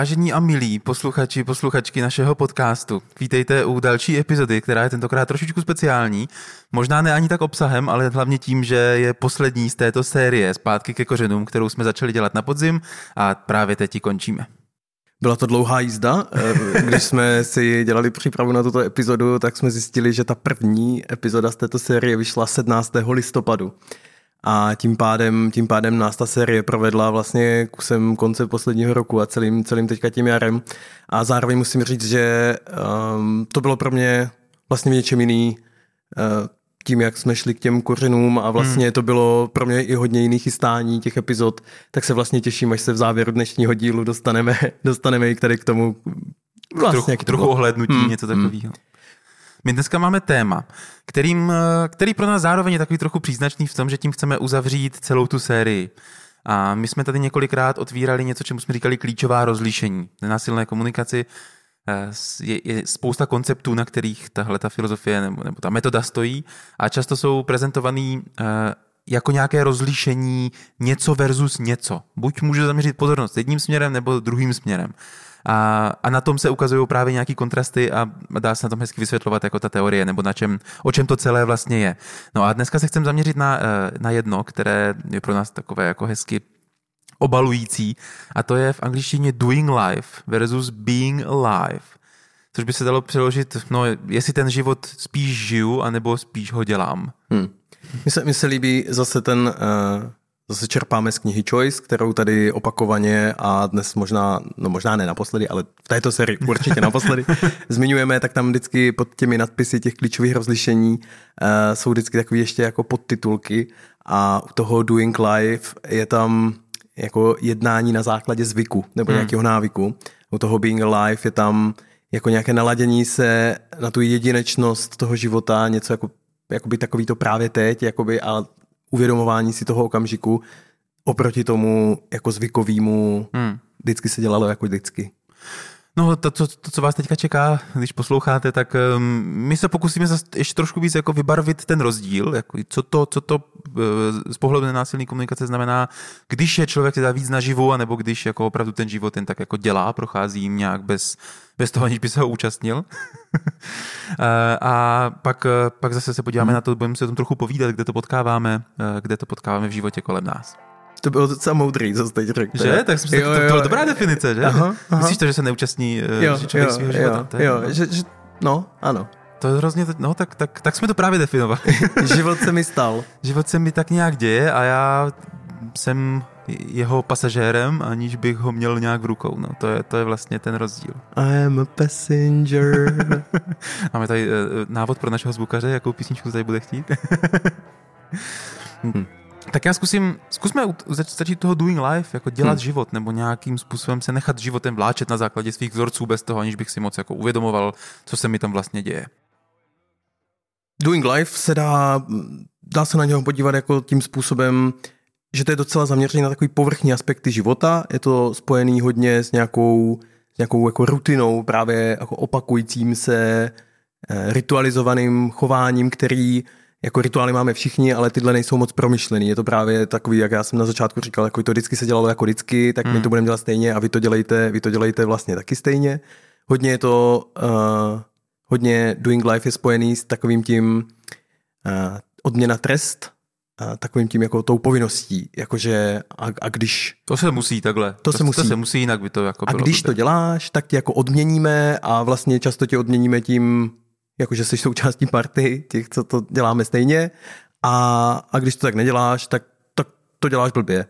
Vážení a milí posluchači, posluchačky našeho podcastu, vítejte u další epizody, která je tentokrát trošičku speciální. Možná ne ani tak obsahem, ale hlavně tím, že je poslední z této série Zpátky ke kořenům, kterou jsme začali dělat na podzim a právě teď ji končíme. Byla to dlouhá jízda. Eh, když jsme si dělali přípravu na tuto epizodu, tak jsme zjistili, že ta první epizoda z této série vyšla 17. listopadu a tím pádem, tím pádem nás ta série provedla vlastně kusem konce posledního roku a celým, celým teďka tím jarem. A zároveň musím říct, že um, to bylo pro mě vlastně v něčem jiný uh, tím, jak jsme šli k těm kořenům a vlastně hmm. to bylo pro mě i hodně jiných chystání těch epizod, tak se vlastně těším, až se v závěru dnešního dílu dostaneme, dostaneme i tady k tomu vlastně, trochu, trochu ohlednutí, hmm. něco takového. Hmm. My dneska máme téma, kterým, který pro nás zároveň je takový trochu příznačný v tom, že tím chceme uzavřít celou tu sérii. A my jsme tady několikrát otvírali něco, čemu jsme říkali klíčová rozlišení. Nenásilné komunikaci eh, je, je spousta konceptů, na kterých tahle ta filozofie nebo, nebo ta metoda stojí a často jsou prezentovaný eh, jako nějaké rozlišení něco versus něco. Buď může zaměřit pozornost jedním směrem nebo druhým směrem. A, a na tom se ukazují právě nějaký kontrasty a dá se na tom hezky vysvětlovat jako ta teorie, nebo na čem, o čem to celé vlastně je. No a dneska se chcem zaměřit na, eh, na jedno, které je pro nás takové jako hezky obalující, a to je v angličtině doing life versus being alive. Což by se dalo přeložit, no, jestli ten život spíš žiju, anebo spíš ho dělám. Hmm. Mně se, se líbí zase ten, uh, Zase čerpáme z knihy Choice, kterou tady opakovaně a dnes možná, no možná ne naposledy, ale v této sérii určitě naposledy zmiňujeme, tak tam vždycky pod těmi nadpisy těch klíčových rozlišení uh, jsou vždycky takové ještě jako podtitulky a u toho Doing Life je tam jako jednání na základě zvyku nebo hmm. nějakého návyku. U toho Being Alive je tam jako nějaké naladění se na tu jedinečnost toho života, něco jako jakoby takový to právě teď, jakoby, a uvědomování si toho okamžiku oproti tomu jako zvykovýmu hmm. vždycky se dělalo jako vždycky. No to, to, to, co vás teďka čeká, když posloucháte, tak um, my se pokusíme ještě trošku víc jako vybarvit ten rozdíl, jako co to, co to uh, z pohledu nenásilné komunikace znamená, když je člověk teda víc naživu, anebo když jako opravdu ten život jen tak jako dělá, prochází jim nějak bez, bez toho, aniž by se ho účastnil. Eh, a pak, eh, pak zase se podíváme hmm. na to, budeme se o tom trochu povídat, kde to potkáváme, kde to potkáváme v životě kolem nás. To bylo docela moudrý, co jsi teď řekl. Že? Tak jsem jo, to, to byla dobrá definice, že? Aha, aha. Myslíš to, že se neúčastní uh, jo, člověk jo, svého života? Jo, jo že, že, no, ano. To je hrozně, no tak, tak, tak jsme to právě definovali. Život se mi stal. Život se mi tak nějak děje a já jsem jeho pasažérem, aniž bych ho měl nějak v rukou. No, to, je, to je vlastně ten rozdíl. I am a passenger. Máme tady uh, návod pro našeho zvukaře, jakou písničku tady bude chtít. hm. Tak já zkusím, zkusme začít toho doing life, jako dělat hmm. život, nebo nějakým způsobem se nechat životem vláčet na základě svých vzorců bez toho, aniž bych si moc jako uvědomoval, co se mi tam vlastně děje. Doing life se dá, dá se na něho podívat jako tím způsobem, že to je docela zaměřené na takový povrchní aspekty života. Je to spojený hodně s nějakou, s nějakou jako rutinou, právě jako opakujícím se, eh, ritualizovaným chováním, který jako rituály máme všichni, ale tyhle nejsou moc promyšlený. Je to právě takový, jak já jsem na začátku říkal, jako to vždycky se dělalo jako vždycky, tak hmm. my to budeme dělat stejně a vy to dělejte, vy to dělejte vlastně taky stejně. Hodně je to, uh, hodně doing life je spojený s takovým tím uh, odměna trest, uh, takovým tím jako tou povinností, jakože a, a když... To se musí takhle. To, to se musí. To se musí, jinak by to jako A když blbě. to děláš, tak tě jako odměníme a vlastně často tě odměníme tím jakože jsi součástí party, těch, co to děláme stejně a, a když to tak neděláš, tak, tak to děláš blbě.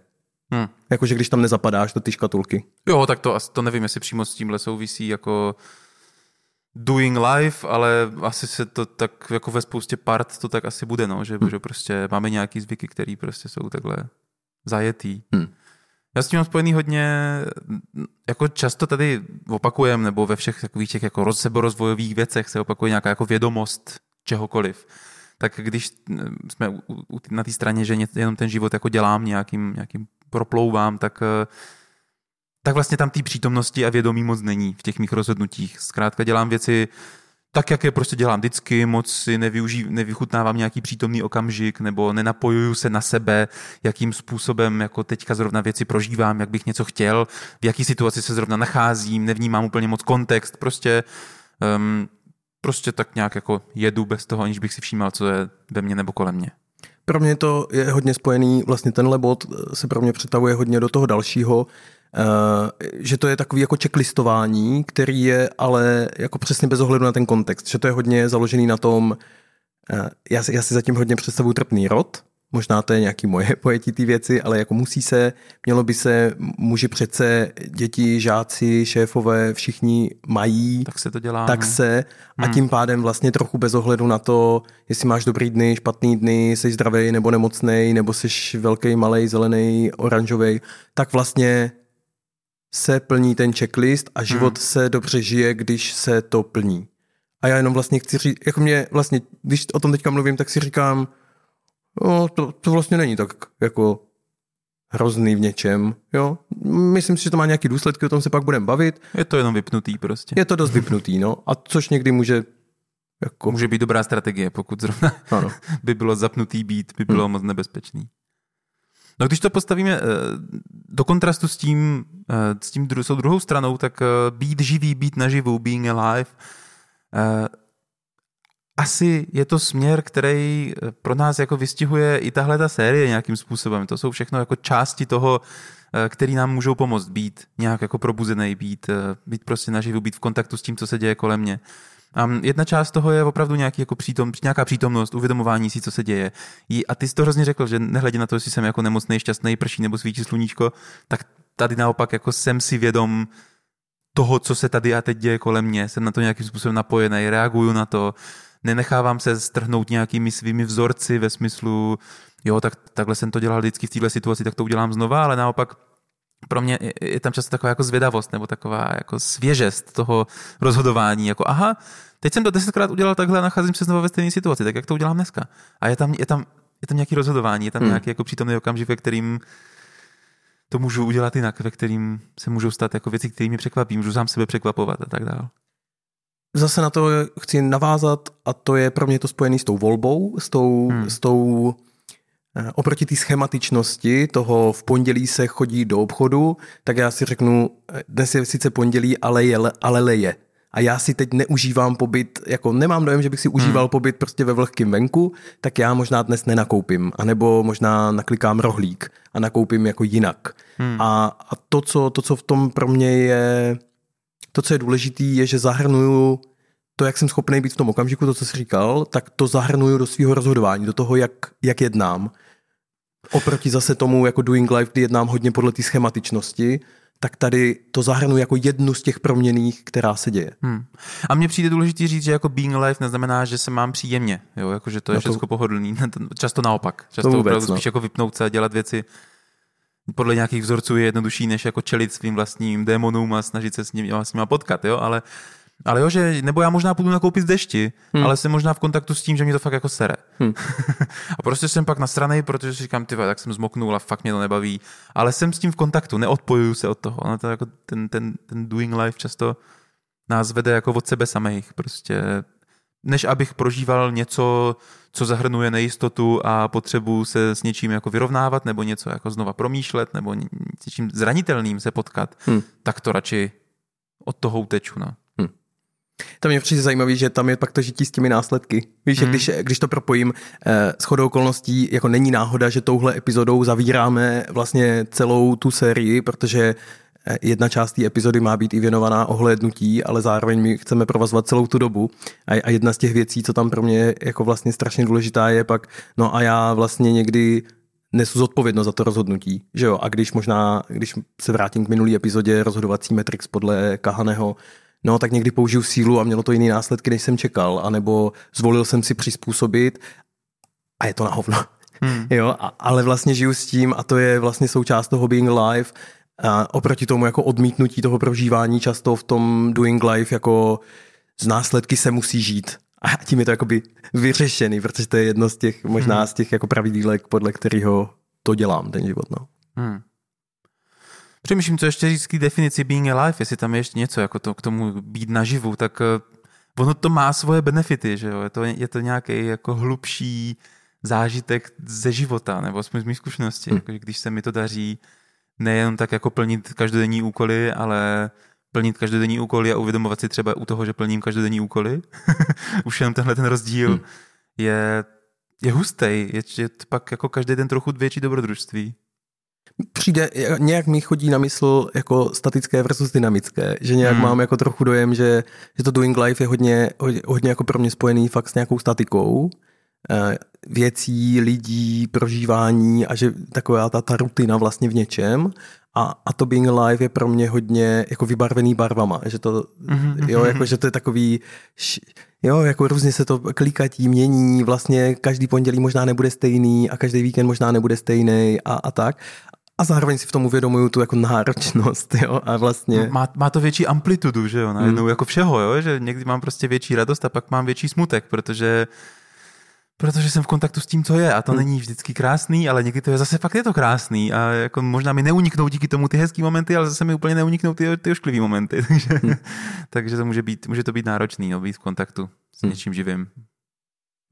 Hmm. Jakože když tam nezapadáš do ty škatulky. Jo, tak to, to nevím, jestli přímo s tímhle souvisí jako doing life, ale asi se to tak jako ve spoustě part to tak asi bude, no, že, hmm. že prostě máme nějaký zvyky, které prostě jsou takhle zajetý. Hmm. Já s tím mám spojený hodně, jako často tady opakujem, nebo ve všech takových těch jako seberozvojových věcech se opakuje nějaká jako vědomost čehokoliv. Tak když jsme na té straně, že jenom ten život jako dělám nějakým, nějakým proplouvám, tak, tak vlastně tam té přítomnosti a vědomí moc není v těch mých rozhodnutích. Zkrátka dělám věci tak, jak je prostě dělám vždycky, moc si nevyuží, nevychutnávám nějaký přítomný okamžik, nebo nenapojuju se na sebe, jakým způsobem jako teďka zrovna věci prožívám, jak bych něco chtěl, v jaký situaci se zrovna nacházím, nevnímám úplně moc kontext, prostě um, prostě tak nějak jako jedu bez toho, aniž bych si všímal, co je ve mně nebo kolem mě. Pro mě to je hodně spojený, vlastně tenhle bod se pro mě přetavuje hodně do toho dalšího, že to je takový jako checklistování, který je ale jako přesně bez ohledu na ten kontext, že to je hodně založený na tom, eh, já si, já si zatím hodně představuji trpný rod, možná to je nějaký moje pojetí ty věci, ale jako musí se, mělo by se, muži přece, děti, žáci, šéfové, všichni mají. Tak se to dělá. Tak no. se a hmm. tím pádem vlastně trochu bez ohledu na to, jestli máš dobrý dny, špatný dny, jsi zdravý nebo nemocný, nebo jsi velký, malý, zelený, oranžový, tak vlastně se plní ten checklist a život hmm. se dobře žije, když se to plní. A já jenom vlastně chci říct, jako mě vlastně, když o tom teďka mluvím, tak si říkám, no, to, to vlastně není tak jako hrozný v něčem, jo. Myslím si, že to má nějaký důsledky, o tom se pak budeme bavit. Je to jenom vypnutý prostě. Je to dost vypnutý, no. A což někdy může jako... Může být dobrá strategie, pokud zrovna ano. by bylo zapnutý být, by bylo hmm. moc nebezpečný. No když to postavíme eh, do kontrastu s tím, eh, s tím s druhou stranou, tak eh, být živý, být naživu, being alive, asi je to směr, který pro nás jako vystihuje i tahle ta série nějakým způsobem. To jsou všechno jako části toho, který nám můžou pomoct být nějak jako probuzený, být, být prostě naživu, být v kontaktu s tím, co se děje kolem mě. A jedna část toho je opravdu nějaký jako přítom, nějaká přítomnost, uvědomování si, co se děje. A ty jsi to hrozně řekl, že nehledě na to, jestli jsem jako nemocný, šťastný, prší nebo svítí sluníčko, tak tady naopak jako jsem si vědom toho, co se tady a teď děje kolem mě, jsem na to nějakým způsobem napojený, reaguju na to, nenechávám se strhnout nějakými svými vzorci ve smyslu, jo, tak takhle jsem to dělal vždycky v této situaci, tak to udělám znova, ale naopak pro mě je tam často taková jako zvědavost nebo taková jako svěžest toho rozhodování, jako aha, teď jsem to desetkrát udělal takhle a nacházím se znovu ve stejné situaci, tak jak to udělám dneska? A je tam, je tam, je tam nějaký rozhodování, je tam hmm. nějaký jako přítomný okamžik, ve kterým to můžu udělat jinak, ve kterým se můžou stát jako věci, které mě překvapí, můžu sám sebe překvapovat a tak dále. Zase na to chci navázat a to je pro mě to spojené s tou volbou, s tou, hmm. s tou oproti té schematičnosti toho v pondělí se chodí do obchodu, tak já si řeknu, eh, dnes je sice pondělí, ale je, ale leje. A já si teď neužívám pobyt, jako nemám dojem, že bych si hmm. užíval hmm. pobyt prostě ve vlhkém venku, tak já možná dnes nenakoupím, anebo možná naklikám rohlík a nakoupím jako jinak. Hmm. A, a to, co, to, co v tom pro mě je, to, co je důležité, je, že zahrnuju to, jak jsem schopný být v tom okamžiku, to, co jsi říkal, tak to zahrnuju do svého rozhodování, do toho, jak, jak jednám. Oproti zase tomu, jako doing life, kdy jednám hodně podle té schematičnosti, tak tady to zahrnu jako jednu z těch proměných, která se děje. Hmm. A mně přijde důležité říct, že jako being alive neznamená, že se mám příjemně, jo? Jako, že to je no to, všechno pohodlný. Často naopak. Často vůbec, opravdu no. spíš jako vypnout se a dělat věci podle nějakých vzorců je jednodušší, než jako čelit svým vlastním démonům a snažit se s, ním, s nimi potkat, jo? ale ale jo, že, nebo já možná půjdu nakoupit dešti, hmm. ale jsem možná v kontaktu s tím, že mě to fakt jako sere. Hmm. a prostě jsem pak na straně, protože si říkám, ty tak jsem zmoknul a fakt mě to nebaví. Ale jsem s tím v kontaktu, neodpojuju se od toho. Ono to jako ten, ten, ten doing life často nás vede jako od sebe samých. Prostě než abych prožíval něco, co zahrnuje nejistotu a potřebu se s něčím jako vyrovnávat, nebo něco jako znova promýšlet, nebo něčím zranitelným se potkat, hmm. tak to radši od toho uteču. No. To mě přijde zajímavé, že tam je pak to žití s těmi následky. Víš, hmm. když, když to propojím eh, s chodou okolností, jako není náhoda, že touhle epizodou zavíráme vlastně celou tu sérii, protože eh, jedna část té epizody má být i věnovaná ohlédnutí, ale zároveň my chceme provazovat celou tu dobu. A, a jedna z těch věcí, co tam pro mě jako vlastně strašně důležitá je pak, no a já vlastně někdy nesu zodpovědnost za to rozhodnutí, že jo, a když možná, když se vrátím k minulý epizodě rozhodovací Matrix podle Kahaneho, no tak někdy použiju sílu a mělo to jiný následky, než jsem čekal, anebo zvolil jsem si přizpůsobit a je to na hovno. Hmm. Jo, a, ale vlastně žiju s tím a to je vlastně součást toho being live a oproti tomu jako odmítnutí toho prožívání často v tom doing life jako z následky se musí žít. A tím je to jakoby vyřešený, protože to je jedno z těch, možná hmm. z těch jako pravidílek, podle kterého to dělám, ten život. No. Hmm. Přemýšlím, co ještě říct k definici being alive, jestli tam je ještě něco jako to, k tomu být naživu, tak eh, ono to má svoje benefity, že jo? Je to, je to nějaký jako hlubší zážitek ze života, nebo aspoň z mých zkušeností, hmm. jako, když se mi to daří nejen tak jako plnit každodenní úkoly, ale plnit každodenní úkoly a uvědomovat si třeba u toho, že plním každodenní úkoly. Už jenom tenhle ten rozdíl hmm. je, je hustý, je, je to pak jako každý den trochu větší dobrodružství. Přijde, nějak mi chodí na mysl jako statické versus dynamické, že nějak hmm. mám jako trochu dojem, že, že to doing life je hodně, hodně, jako pro mě spojený fakt s nějakou statikou, eh, věcí, lidí, prožívání a že taková ta, ta rutina vlastně v něčem a, a to being alive je pro mě hodně jako vybarvený barvama, že to, mm-hmm. jo, jako, že to je takový, jo, jako různě se to klikatí, mění, vlastně každý pondělí možná nebude stejný a každý víkend možná nebude stejný a, a tak. A zároveň si v tom uvědomuju tu jako náročnost, jo, a vlastně... Má, má to větší amplitudu, že jo, najednou mm. jako všeho, jo, že někdy mám prostě větší radost a pak mám větší smutek, protože Protože jsem v kontaktu s tím, co je a to hmm. není vždycky krásný, ale někdy to je zase fakt je to krásný a jako možná mi neuniknou díky tomu ty hezký momenty, ale zase mi úplně neuniknou ty, ty ošklivý momenty, takže, hmm. takže to může být, může to být náročný, no, být v kontaktu s hmm. něčím živým.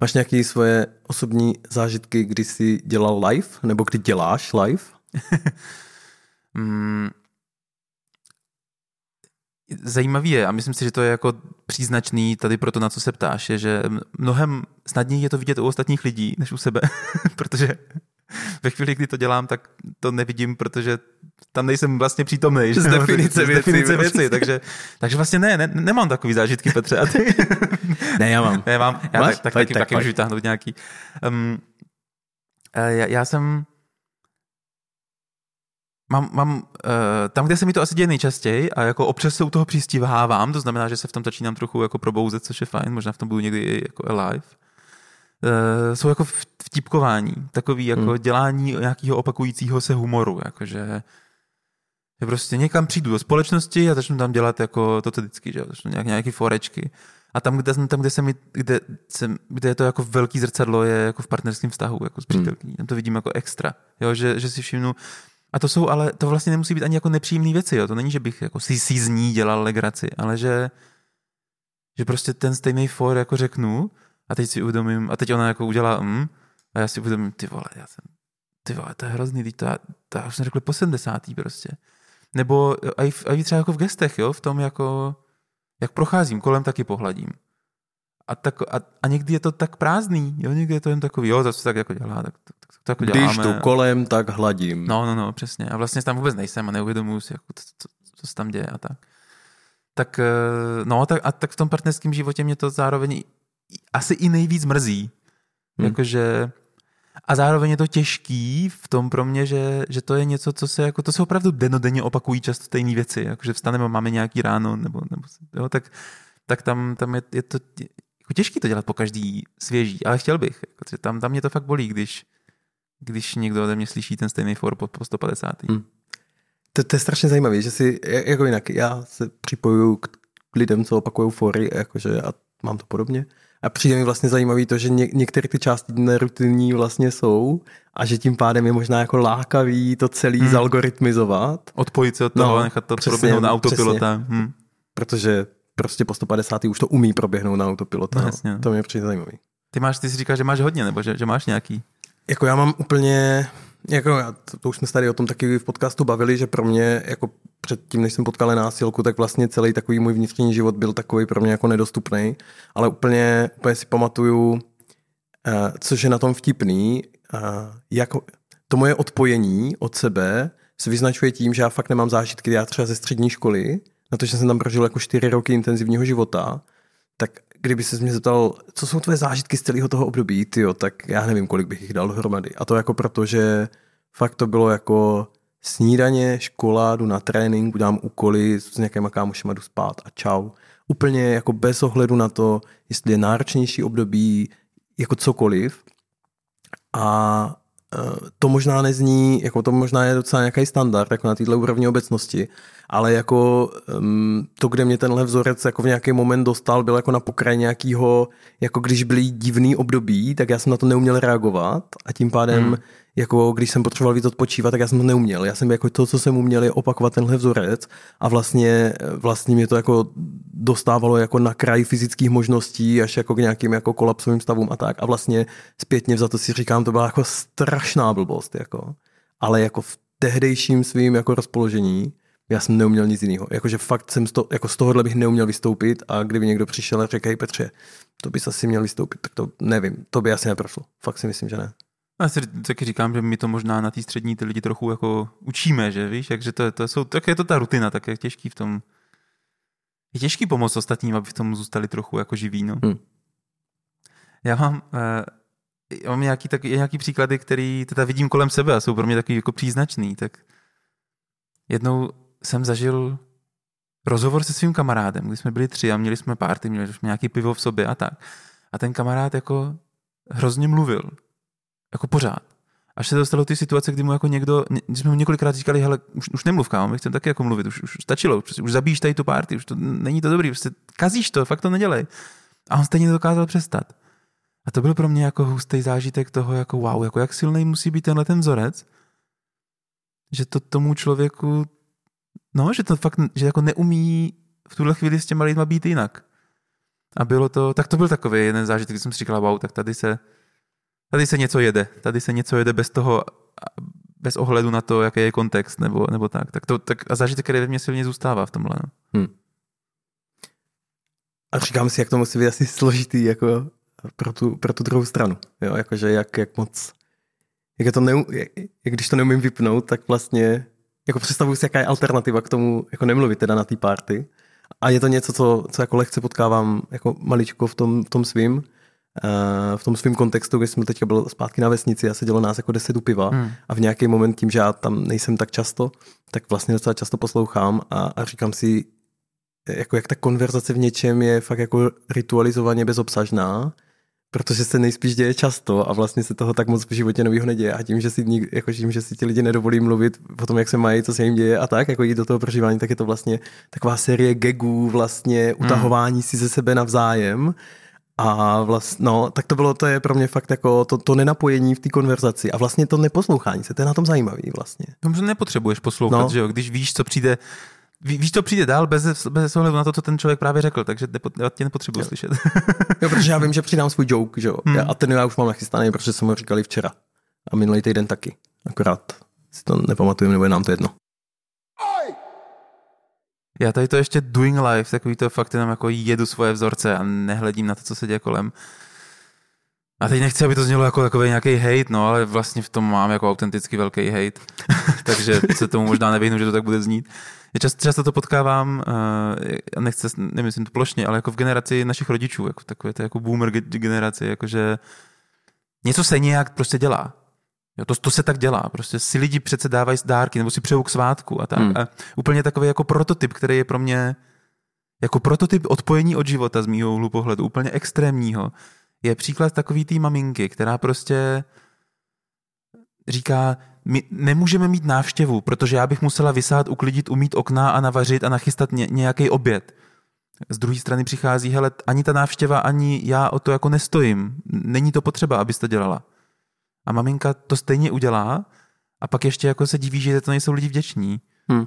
Máš nějaké svoje osobní zážitky, kdy jsi dělal live, nebo kdy děláš live? mm, zajímavý je, a myslím si, že to je jako příznačný tady pro to, na co se ptáš, je, že mnohem snadněji je to vidět u ostatních lidí, než u sebe, protože ve chvíli, kdy to dělám, tak to nevidím, protože tam nejsem vlastně přítomný. Z definice, věci, z definice věci. takže, takže vlastně ne, ne, nemám takový zážitky, Petře. A ty? ne, já mám. Ne, mám. Já Máš? tak, tak, taky, tak, taky můžu vytáhnout nějaký. Um, já, já jsem mám, mám uh, tam, kde se mi to asi děje nejčastěji a jako občas se u toho přístivávám, to znamená, že se v tom začínám trochu jako probouzet, což je fajn, možná v tom budu někdy jako alive, uh, jsou jako vtipkování, takový jako hmm. dělání nějakého opakujícího se humoru, jakože že prostě někam přijdu do společnosti a začnu tam dělat jako to vždycky, že začnu nějak, nějaký forečky. A tam, kde, tam, kde, se mi, kde, se, kde je to jako velký zrcadlo, je jako v partnerském vztahu, jako s hmm. přítelkyní. Tam to vidím jako extra. Jo, že, že si všimnu, a to jsou ale, to vlastně nemusí být ani jako nepříjemné věci, jo. To není, že bych jako si, si z ní dělal legraci, ale že, že prostě ten stejný for jako řeknu a teď si uvědomím, a teď ona jako udělá mm, a já si uvědomím, ty vole, já jsem, ty vole, to je hrozný, to, to, už jsem řekl po 70. prostě. Nebo a a i třeba jako v gestech, jo, v tom jako, jak procházím, kolem taky pohladím. A, tak, a, a někdy je to tak prázdný, jo, někdy je to jen takový, jo, zase tak jako dělá, tak, tak, tak jako Když tu kolem, tak hladím. No, no, no, přesně. A vlastně tam vůbec nejsem a neuvědomuji si, jako, co, co, co se tam děje a tak. Tak, eh, no, tak, a tak v tom partnerském životě mě to zároveň asi i nejvíc mrzí. Hmm. Jakože, a zároveň je to těžký v tom pro mě, že, že to je něco, co se jako, to se opravdu denodenně opakují často stejné věci, jakože vstaneme, máme nějaký ráno, nebo, nebo jo, tak, tak tam, tam je, je to jako těžký to dělat po každý svěží, ale chtěl bych. Jako, tam, tam mě to fakt bolí, když, když někdo ode mě slyší ten stejný for po, po 150. Hmm. To, to je strašně zajímavé, že si, jako jinak, já se připojuju k, lidem, co opakují fory, jakože a mám to podobně. A přijde mi vlastně zajímavý to, že ně, některé ty části nerutinní vlastně jsou a že tím pádem je možná jako lákavý to celý hmm. zalgoritmizovat. Odpojit se od toho, no, nechat to přesně, proběhnout na autopilota. Hmm. Protože prostě po 150. už to umí proběhnout na autopilota. No, jasně. To mě přijde zajímavý. Ty máš, ty si říkáš, že máš hodně, nebo že, že máš nějaký? Jako já mám úplně, jako to, to už jsme se tady o tom taky v podcastu bavili, že pro mě, jako předtím, než jsem potkal násilku, tak vlastně celý takový můj vnitřní život byl takový pro mě jako nedostupný, ale úplně, úplně si pamatuju, uh, což je na tom vtipný, uh, jako to moje odpojení od sebe se vyznačuje tím, že já fakt nemám zážitky, já třeba ze střední školy, na to, že jsem tam prožil jako čtyři roky intenzivního života, tak kdyby se mě zeptal, co jsou tvoje zážitky z celého toho období, tyjo, tak já nevím, kolik bych jich dal dohromady. A to jako proto, že fakt to bylo jako snídaně, škola, jdu na trénink, udělám úkoly, s nějakýma kámošema jdu spát a čau. Úplně jako bez ohledu na to, jestli je náročnější období, jako cokoliv. A e, to možná nezní, jako to možná je docela nějaký standard, jako na této úrovni obecnosti, ale jako um, to, kde mě tenhle vzorec jako v nějaký moment dostal, byl jako na pokraj nějakého, jako když byly divný období, tak já jsem na to neuměl reagovat a tím pádem hmm. jako když jsem potřeboval víc odpočívat, tak já jsem to neuměl. Já jsem jako to, co jsem uměl, je opakovat tenhle vzorec a vlastně, vlastně mě to jako dostávalo jako na kraj fyzických možností až jako k nějakým jako kolapsovým stavům a tak. A vlastně zpětně za to si říkám, to byla jako strašná blbost. Jako. Ale jako v tehdejším svým jako rozpoložení já jsem neuměl nic jiného. Jakože fakt jsem z, to, jako z tohohle bych neuměl vystoupit a kdyby někdo přišel a řekl, hej Petře, to bys asi měl vystoupit, tak to nevím, to by asi neprošlo. Fakt si myslím, že ne. Já si taky říkám, že my to možná na té střední ty lidi trochu jako učíme, že víš, takže to, to jsou, tak je to ta rutina, tak je těžký v tom, je těžký pomoct ostatním, aby v tom zůstali trochu jako živí, no. Hmm. Já mám, uh, já mám nějaký, tak, nějaký příklady, který teda vidím kolem sebe a jsou pro mě takový jako příznačný, tak jednou jsem zažil rozhovor se svým kamarádem, kdy jsme byli tři a měli jsme párty, měli jsme nějaký pivo v sobě a tak. A ten kamarád jako hrozně mluvil. Jako pořád. Až se dostalo ty situace, kdy mu jako někdo, když jsme mu několikrát říkali, hele, už, už nemluv, kámo, my chceme taky jako mluvit, už, už stačilo, už, už zabíjíš tady tu párty, už to není to dobrý, prostě kazíš to, fakt to nedělej. A on stejně dokázal přestat. A to byl pro mě jako hustý zážitek toho, jako wow, jako jak silný musí být tenhle ten vzorec, že to tomu člověku No, že to fakt, že jako neumí v tuhle chvíli s těma lidma být jinak. A bylo to, tak to byl takový jeden zážitek, kdy jsem si říkal, wow, tak tady se, tady se něco jede, tady se něco jede bez toho, bez ohledu na to, jaký je kontext, nebo, nebo tak. tak, to, tak a zážitek, který ve mně silně zůstává v tomhle. No. Hmm. A říkám si, jak to musí být asi složitý jako pro tu, pro tu druhou stranu. Jo? Jakože jak, jak moc, jak, je to neum, jak, jak když to neumím vypnout, tak vlastně jako představuji si, jaká je alternativa k tomu, jako nemluvit teda na té party. A je to něco, co, co jako lehce potkávám jako maličko v tom, v tom svým, uh, v tom svým kontextu, kdy jsme teďka byl zpátky na vesnici a sedělo nás jako deset piva hmm. a v nějaký moment tím, že já tam nejsem tak často, tak vlastně docela často poslouchám a, a říkám si, jako jak ta konverzace v něčem je fakt jako ritualizovaně bezobsažná, protože se nejspíš děje často a vlastně se toho tak moc v životě nového neděje a tím, že si, jako tím, že si ti lidi nedovolí mluvit o tom, jak se mají, co se jim děje a tak, jako jít do toho prožívání, tak je to vlastně taková série gagů, vlastně hmm. utahování hmm. si ze sebe navzájem a vlastně, no, tak to bylo, to je pro mě fakt jako to, to nenapojení v té konverzaci a vlastně to neposlouchání se, to je na tom zajímavý vlastně. Tomu nepotřebuješ poslouchat, no. že jo, když víš, co přijde víš, co přijde dál bez, bez ohledu na to, co ten člověk právě řekl, takže já tě nepotřebuji jo. slyšet. jo, protože já vím, že přidám svůj joke, že jo. Hmm. A ten já už mám nachystaný, protože jsem ho říkali včera. A minulý týden taky. Akorát si to nepamatuju, nebo je nám to jedno. Já tady to ještě doing life, takový to fakt jenom jako jedu svoje vzorce a nehledím na to, co se děje kolem. A teď nechci, aby to znělo jako takový nějaký hate, no, ale vlastně v tom mám jako autenticky velký hate. Takže se tomu možná nevyhnu, že to tak bude znít. Já často, často to potkávám, uh, nechci, nemyslím to plošně, ale jako v generaci našich rodičů, jako takové to jako boomer generaci, jakože něco se nějak prostě dělá. Jo, to, to se tak dělá. Prostě si lidi přece dávají dárky nebo si přejou k svátku a tak. Hmm. A úplně takový jako prototyp, který je pro mě jako prototyp odpojení od života z mýho úhlu pohledu, úplně extrémního, je příklad takový té maminky, která prostě říká, my nemůžeme mít návštěvu, protože já bych musela vysát, uklidit, umít okna a navařit a nachystat ně, nějaký oběd. Z druhé strany přichází, hele, ani ta návštěva, ani já o to jako nestojím. Není to potřeba, abys to dělala. A maminka to stejně udělá a pak ještě jako se diví, že to nejsou lidi vděční. Hmm.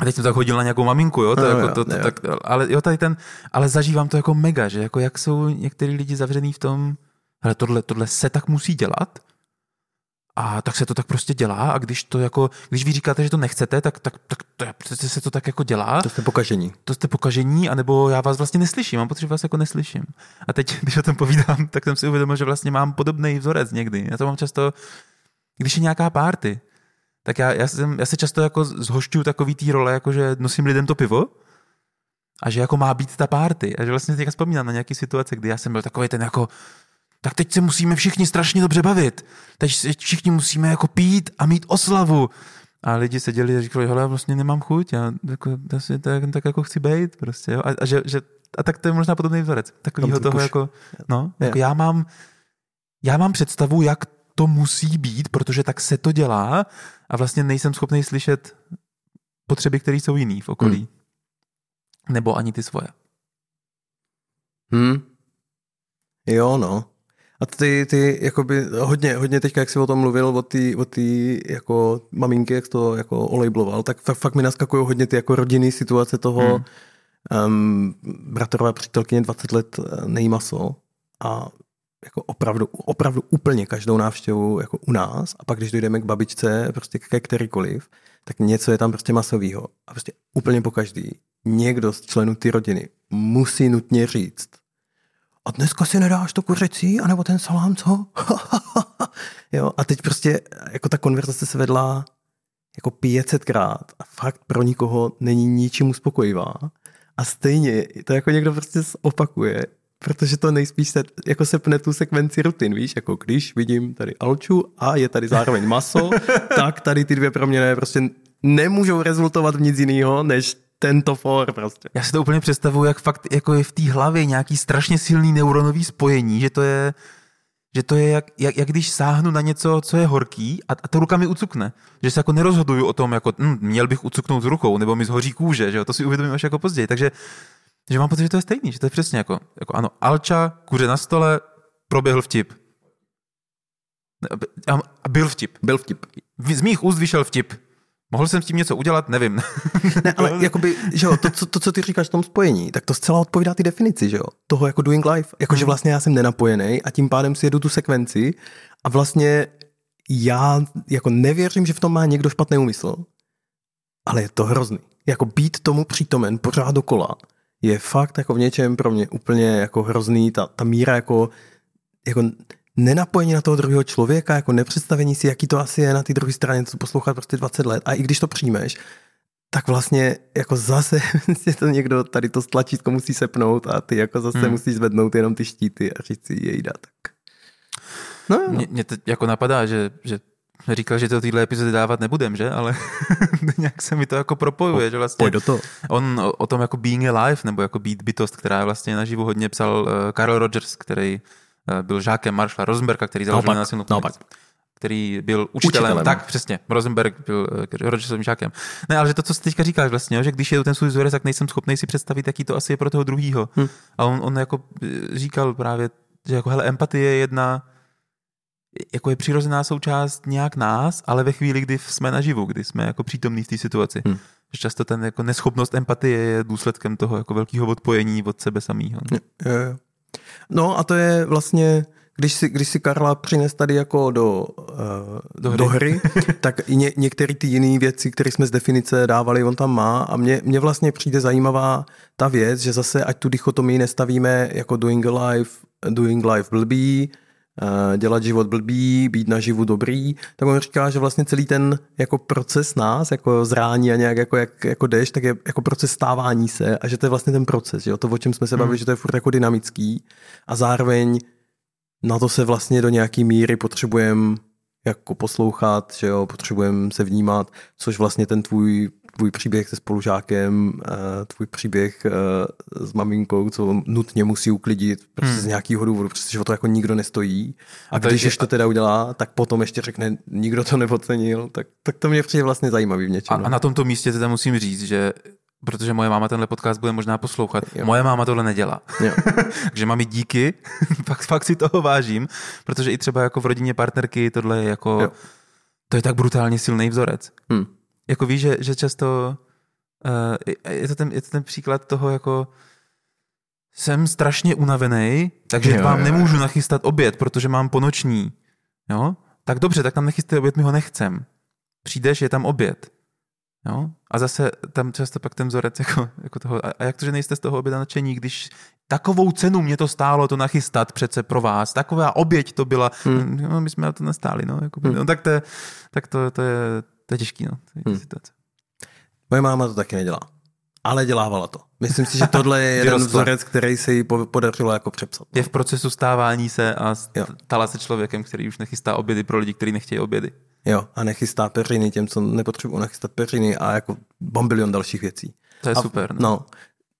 A teď jsem tak hodil na nějakou maminku, jo, to no, jako, to, to, tak, ale jo, tady ten, ale zažívám to jako mega, že jako jak jsou některý lidi zavřený v tom, ale tohle, tohle se tak musí dělat, a tak se to tak prostě dělá a když to jako, když vy říkáte, že to nechcete, tak, tak, tak to je, přece se to tak jako dělá. To jste pokažení. To jste pokažení, anebo já vás vlastně neslyším, mám pocit, že vás jako neslyším. A teď, když o tom povídám, tak jsem si uvědomil, že vlastně mám podobný vzorec někdy. Já to mám často, když je nějaká párty, tak já, já, jsem, já se často jako zhošťuju takový tý role, jako že nosím lidem to pivo a že jako má být ta párty. A že vlastně teďka vzpomínám na nějaký situace, kdy já jsem byl takový ten jako tak teď se musíme všichni strašně dobře bavit. Teď všichni musíme jako pít a mít oslavu. A lidi seděli a říkali, hele, já vlastně nemám chuť, já jako, asi tak, tak jako chci být prostě, jo. A, a, že, že, a tak to je možná podobný vzorec. Takovýho toho jako, no, jako já mám, já mám představu, jak to musí být, protože tak se to dělá a vlastně nejsem schopný slyšet potřeby, které jsou jiný v okolí. Hmm. Nebo ani ty svoje. Hmm. Jo, no. A ty, ty jakoby hodně, hodně teďka, jak jsi o tom mluvil, o té o jako maminky, jak to jako olejbloval, tak fakt, fakt mi naskakují hodně ty jako rodinný situace toho hmm. um, bratrová přítelkyně 20 let eh, nejí maso a jako opravdu, opravdu úplně každou návštěvu jako u nás a pak když dojdeme k babičce, prostě ke kterýkoliv, tak něco je tam prostě masového. A prostě úplně po každý někdo z členů ty rodiny musí nutně říct, a dneska si nedáš to kuřecí, anebo ten salám, co? jo, a teď prostě jako ta konverzace se vedla jako 500krát a fakt pro nikoho není ničím uspokojivá. A stejně to jako někdo prostě opakuje, protože to nejspíš se, jako se pne tu sekvenci rutin, víš, jako když vidím tady Alču a je tady zároveň maso, tak tady ty dvě proměny prostě nemůžou rezultovat v nic jiného, než tento for prostě. Já si to úplně představuju, jak fakt jako je v té hlavě nějaký strašně silný neuronový spojení, že to je, že to je jak, jak, jak když sáhnu na něco, co je horký a, a ta ruka mi ucukne. Že se jako nerozhoduju o tom, jako hm, měl bych ucuknout s rukou, nebo mi zhoří kůže, že jo? to si uvědomím až jako později. Takže že mám pocit, že to je stejný, že to je přesně jako, jako ano, Alča, kuře na stole, proběhl vtip. A byl vtip. Byl vtip. Z mých úst vyšel vtip. Mohl jsem s tím něco udělat? Nevím. ne, ale jakoby, že jo, to, co, to, co ty říkáš v tom spojení, tak to zcela odpovídá ty definici, že jo, toho jako doing life. Jakože hmm. vlastně já jsem nenapojený a tím pádem si jedu tu sekvenci a vlastně já jako nevěřím, že v tom má někdo špatný úmysl, ale je to hrozný. Jako být tomu přítomen pořád dokola je fakt jako v něčem pro mě úplně jako hrozný, ta, ta míra jako, jako nenapojení na toho druhého člověka, jako nepředstavení si, jaký to asi je na té druhé straně, co poslouchat prostě 20 let. A i když to přijmeš, tak vlastně jako zase si to někdo tady to stlačítko musí sepnout a ty jako zase hmm. musíš zvednout jenom ty štíty a říct si jejda, tak. No, no. Mě, mě to jako napadá, že, že říkal, že to tyhle epizody dávat nebudem, že? Ale nějak se mi to jako propojuje, že vlastně do toho. on o, o, tom jako being alive, nebo jako být bytost, která vlastně naživu hodně psal uh, Carl Rogers, který byl žákem Marshalla Rosenberga, který založil na silnou který byl učitelem, učitelem. tak přesně, Rosenberg byl uh, Rogersovým žákem. Ne, ale že to, co jsi teďka říkáš vlastně, že když je ten svůj vzorec, tak nejsem schopný si představit, jaký to asi je pro toho druhýho. Hmm. A on, on jako říkal právě, že jako hele, empatie je jedna jako je přirozená součást nějak nás, ale ve chvíli, kdy jsme naživu, kdy jsme jako přítomní v té situaci. Hmm. Často ten jako neschopnost empatie je důsledkem toho jako velkého odpojení od sebe samého. No a to je vlastně, když si, když si Karla přines tady jako do, uh, do hry, do hry. tak i ně, některé ty jiné věci, které jsme z definice dávali, on tam má. A mně, mně vlastně přijde zajímavá ta věc, že zase ať tu dichotomii nestavíme jako doing life, doing life blbý, dělat život blbý, být naživu dobrý, tak on říká, že vlastně celý ten jako proces nás, jako zrání a nějak jako, jak, jako jdeš, tak je jako proces stávání se a že to je vlastně ten proces, že jo? to, o čem jsme se bavili, hmm. že to je furt jako dynamický a zároveň na to se vlastně do nějaký míry potřebujeme jako poslouchat, že jo, potřebujeme se vnímat, což vlastně ten tvůj tvůj příběh se spolužákem, eh, tvůj příběh eh, s maminkou, co nutně musí uklidit prostě hmm. z nějakého důvodu, protože o to jako nikdo nestojí. A, a když ještě to teda udělá, tak potom ještě řekne, nikdo to nepocenil, tak, tak to mě přijde vlastně zajímavý v něčem. A, no. a na tomto místě teda musím říct, že protože moje máma tenhle podcast bude možná poslouchat. Jo. Moje máma tohle nedělá. Takže mami díky, fakt, fakt si toho vážím, protože i třeba jako v rodině partnerky tohle je jako, jo. to je tak brutálně silný vzorec. Hmm jako víš, že, že často uh, je, to ten, je to ten příklad toho jako jsem strašně unavený, takže jo, vám jo, nemůžu nachystat oběd, protože mám ponoční. Jo? Tak dobře, tak tam nechystej oběd, my ho nechcem. Přijdeš, je tam oběd. Jo? A zase tam často pak ten vzorec jako, jako toho, a jak to, že nejste z toho oběda nadšení, když takovou cenu mě to stálo to nachystat přece pro vás, taková oběť to byla, hmm. no, my jsme na to nestáli, no, jako, hmm. no tak, to, tak to, to, je, to je těžký, no. To je hmm. situace. Moje máma to taky nedělá. Ale dělávala to. Myslím si, že tohle je jeden vzorec, který se jí podařilo jako přepsat. Je v procesu stávání se a stala se člověkem, který už nechystá obědy pro lidi, kteří nechtějí obědy. Jo, a nechystá peřiny těm, co nepotřebují nachystat peřiny a jako bombilion dalších věcí. To je a, super. No. no.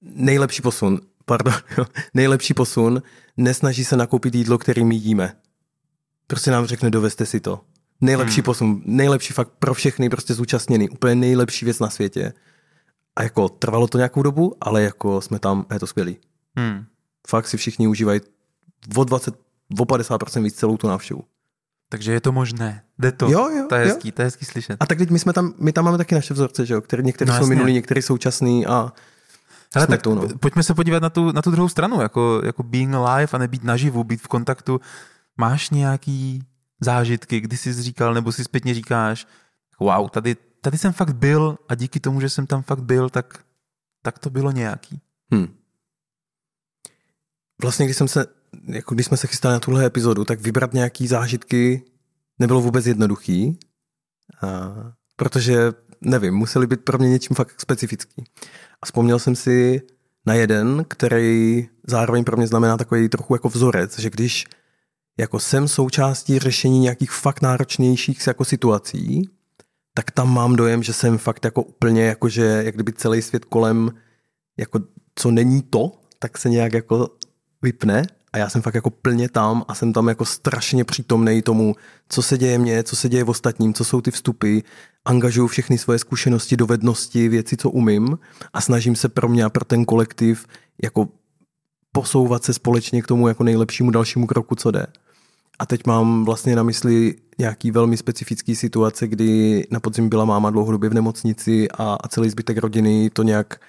nejlepší posun, pardon, jo, nejlepší posun, nesnaží se nakoupit jídlo, který my jíme. Prostě nám řekne, dovezte si to. Nejlepší hmm. posun, nejlepší fakt pro všechny prostě zúčastněný, úplně nejlepší věc na světě. A jako trvalo to nějakou dobu, ale jako jsme tam a je to skvělý. Hmm. Fakt si všichni užívají o 20 o 50% víc celou tu návštěvu. Takže je to možné. Jde to. Jo, jo, to je jo. hezký, to je hezký slyšet. A tak teď my jsme tam, my tam máme taky naše vzorce, že jo, který některé No, jsou minulý, některé současný a jsme tak tu, no. pojďme se podívat na tu, na tu druhou stranu, jako, jako being alive a nebýt naživu, být v kontaktu. Máš nějaký zážitky, kdy jsi říkal, nebo si zpětně říkáš, wow, tady, tady jsem fakt byl a díky tomu, že jsem tam fakt byl, tak, tak to bylo nějaký. Hmm. Vlastně, když jsem se, jako když jsme se chystali na tuhle epizodu, tak vybrat nějaký zážitky nebylo vůbec jednoduchý, a, protože, nevím, museli být pro mě něčím fakt specifický. A vzpomněl jsem si na jeden, který zároveň pro mě znamená takový trochu jako vzorec, že když jako jsem součástí řešení nějakých fakt náročnějších jako situací, tak tam mám dojem, že jsem fakt jako úplně jako, že jak kdyby celý svět kolem jako co není to, tak se nějak jako vypne a já jsem fakt jako plně tam a jsem tam jako strašně přítomný tomu, co se děje mně, co se děje v ostatním, co jsou ty vstupy, angažuju všechny svoje zkušenosti, dovednosti, věci, co umím a snažím se pro mě a pro ten kolektiv jako posouvat se společně k tomu jako nejlepšímu dalšímu kroku, co jde. A teď mám vlastně na mysli nějaký velmi specifický situace, kdy na podzim byla máma dlouhodobě v nemocnici a, a celý zbytek rodiny to nějak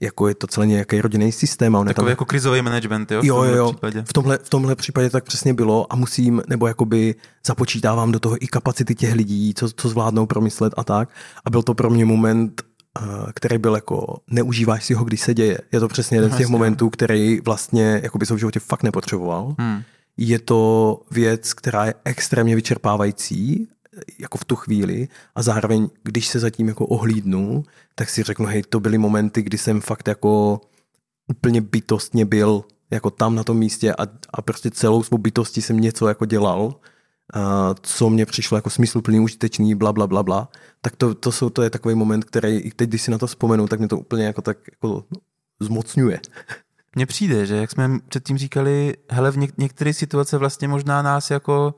jako je to celý nějaký rodinný systém. A on Takový tam... jako krizový management, jo? v Jo, jo, tomhle jo. Případě. V tomhle, v tomhle případě tak přesně bylo a musím, nebo jakoby započítávám do toho i kapacity těch lidí, co, co zvládnou promyslet a tak. A byl to pro mě moment, eh, který byl jako, neužíváš si ho, když se děje. Je to přesně jeden z těch Jasně. momentů, který vlastně jakoby jsem v životě fakt nepotřeboval. Hmm. Je to věc, která je extrémně vyčerpávající, jako v tu chvíli a zároveň, když se zatím jako ohlídnu, tak si řeknu, hej, to byly momenty, kdy jsem fakt jako úplně bytostně byl jako tam na tom místě a, a prostě celou svou bytostí jsem něco jako dělal, a co mě přišlo jako smysluplný, užitečný, bla, bla, bla, bla. Tak to, to, jsou, to je takový moment, který i teď, když si na to vzpomenu, tak mě to úplně jako tak jako zmocňuje. Mně přijde, že jak jsme předtím říkali, hele, v něk- některé situace vlastně možná nás jako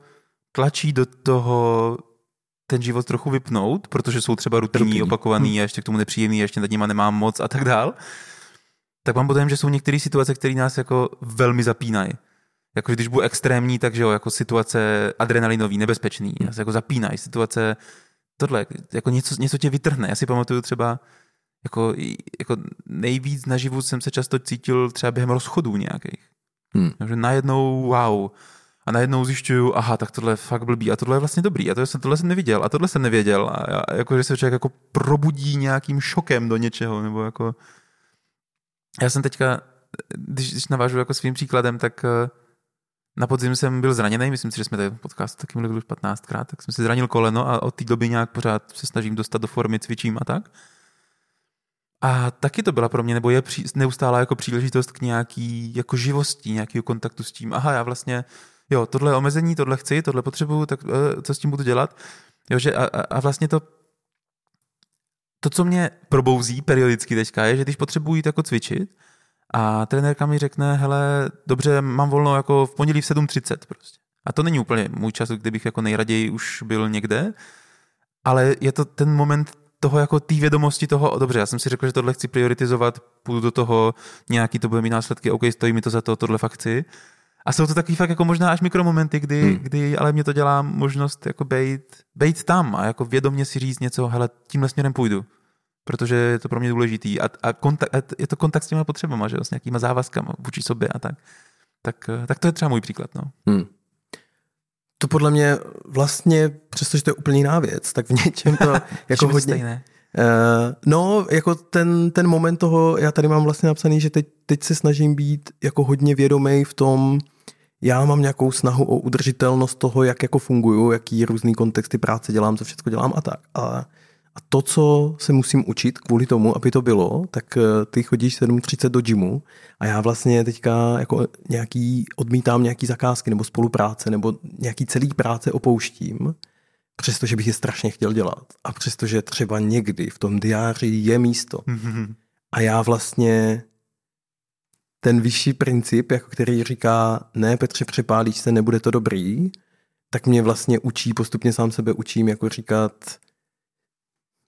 tlačí do toho ten život trochu vypnout, protože jsou třeba rutinní, opakovaný a ještě k tomu nepříjemný, a ještě nad nima nemám moc a tak dál. Tak mám dojem, že jsou některé situace, které nás jako velmi zapínají. Jako když budu extrémní, takže jo, jako situace adrenalinový, nebezpečný, nás jako zapínají, situace tohle, jako něco, něco tě vytrhne. Já si pamatuju třeba, jako, jako nejvíc naživu jsem se často cítil třeba během rozchodů nějakých. Hmm. Takže najednou wow. A najednou zjišťuju, aha, tak tohle je fakt blbý a tohle je vlastně dobrý a tohle jsem, tohle jsem neviděl a tohle jsem nevěděl a, a jako, že se člověk jako probudí nějakým šokem do něčeho nebo jako já jsem teďka, když, když navážu jako svým příkladem, tak eh, na podzim jsem byl zraněný, myslím si, že jsme tady v podcastu taky mluvili už 15krát, tak jsem si zranil koleno a od té doby nějak pořád se snažím dostat do formy, cvičím a tak. A taky to byla pro mě, nebo je při, neustála jako příležitost k nějaký jako živosti, nějakého kontaktu s tím. Aha, já vlastně, jo, tohle je omezení, tohle chci, tohle potřebuju, tak eh, co s tím budu dělat? Jo, že a, a, vlastně to, to, co mě probouzí periodicky teďka, je, že když potřebuji jako cvičit a trenérka mi řekne, hele, dobře, mám volno jako v pondělí v 7.30 prostě. A to není úplně můj čas, kdybych jako nejraději už byl někde, ale je to ten moment toho jako té vědomosti toho, dobře, já jsem si řekl, že tohle chci prioritizovat, půjdu do toho, nějaký to bude mít následky, OK, stojí mi to za to, tohle fakt chci. A jsou to takový fakt jako možná až mikromomenty, kdy, hmm. kdy ale mě to dělá možnost jako bejt, bejt tam a jako vědomě si říct něco, hele, tímhle směrem půjdu. Protože je to pro mě důležitý. A, a, kontakt, a je to kontakt s těma potřebama, že jo, s nějakýma závazkama vůči sobě a tak. Tak, tak to je třeba můj příklad, no. Hmm. To podle mě vlastně, přestože to je úplně jiná věc, tak v něčem to jako hodně... Stejné. Uh, no, jako ten, ten moment toho, já tady mám vlastně napsaný, že teď, teď se snažím být jako hodně vědomý v tom, já mám nějakou snahu o udržitelnost toho, jak jako funguju, jaký různý kontexty práce dělám, co všechno dělám a tak. A, a to, co se musím učit kvůli tomu, aby to bylo, tak eh, ty chodíš 7.30 do gymu a já vlastně teďka jako nějaký, odmítám nějaký zakázky nebo spolupráce nebo nějaký celý práce opouštím, přestože bych je strašně chtěl dělat. A přestože třeba někdy v tom diáři je místo. A já vlastně ten vyšší princip, jako který říká, ne Petře, přepálíš se, nebude to dobrý, tak mě vlastně učí, postupně sám sebe učím, jako říkat,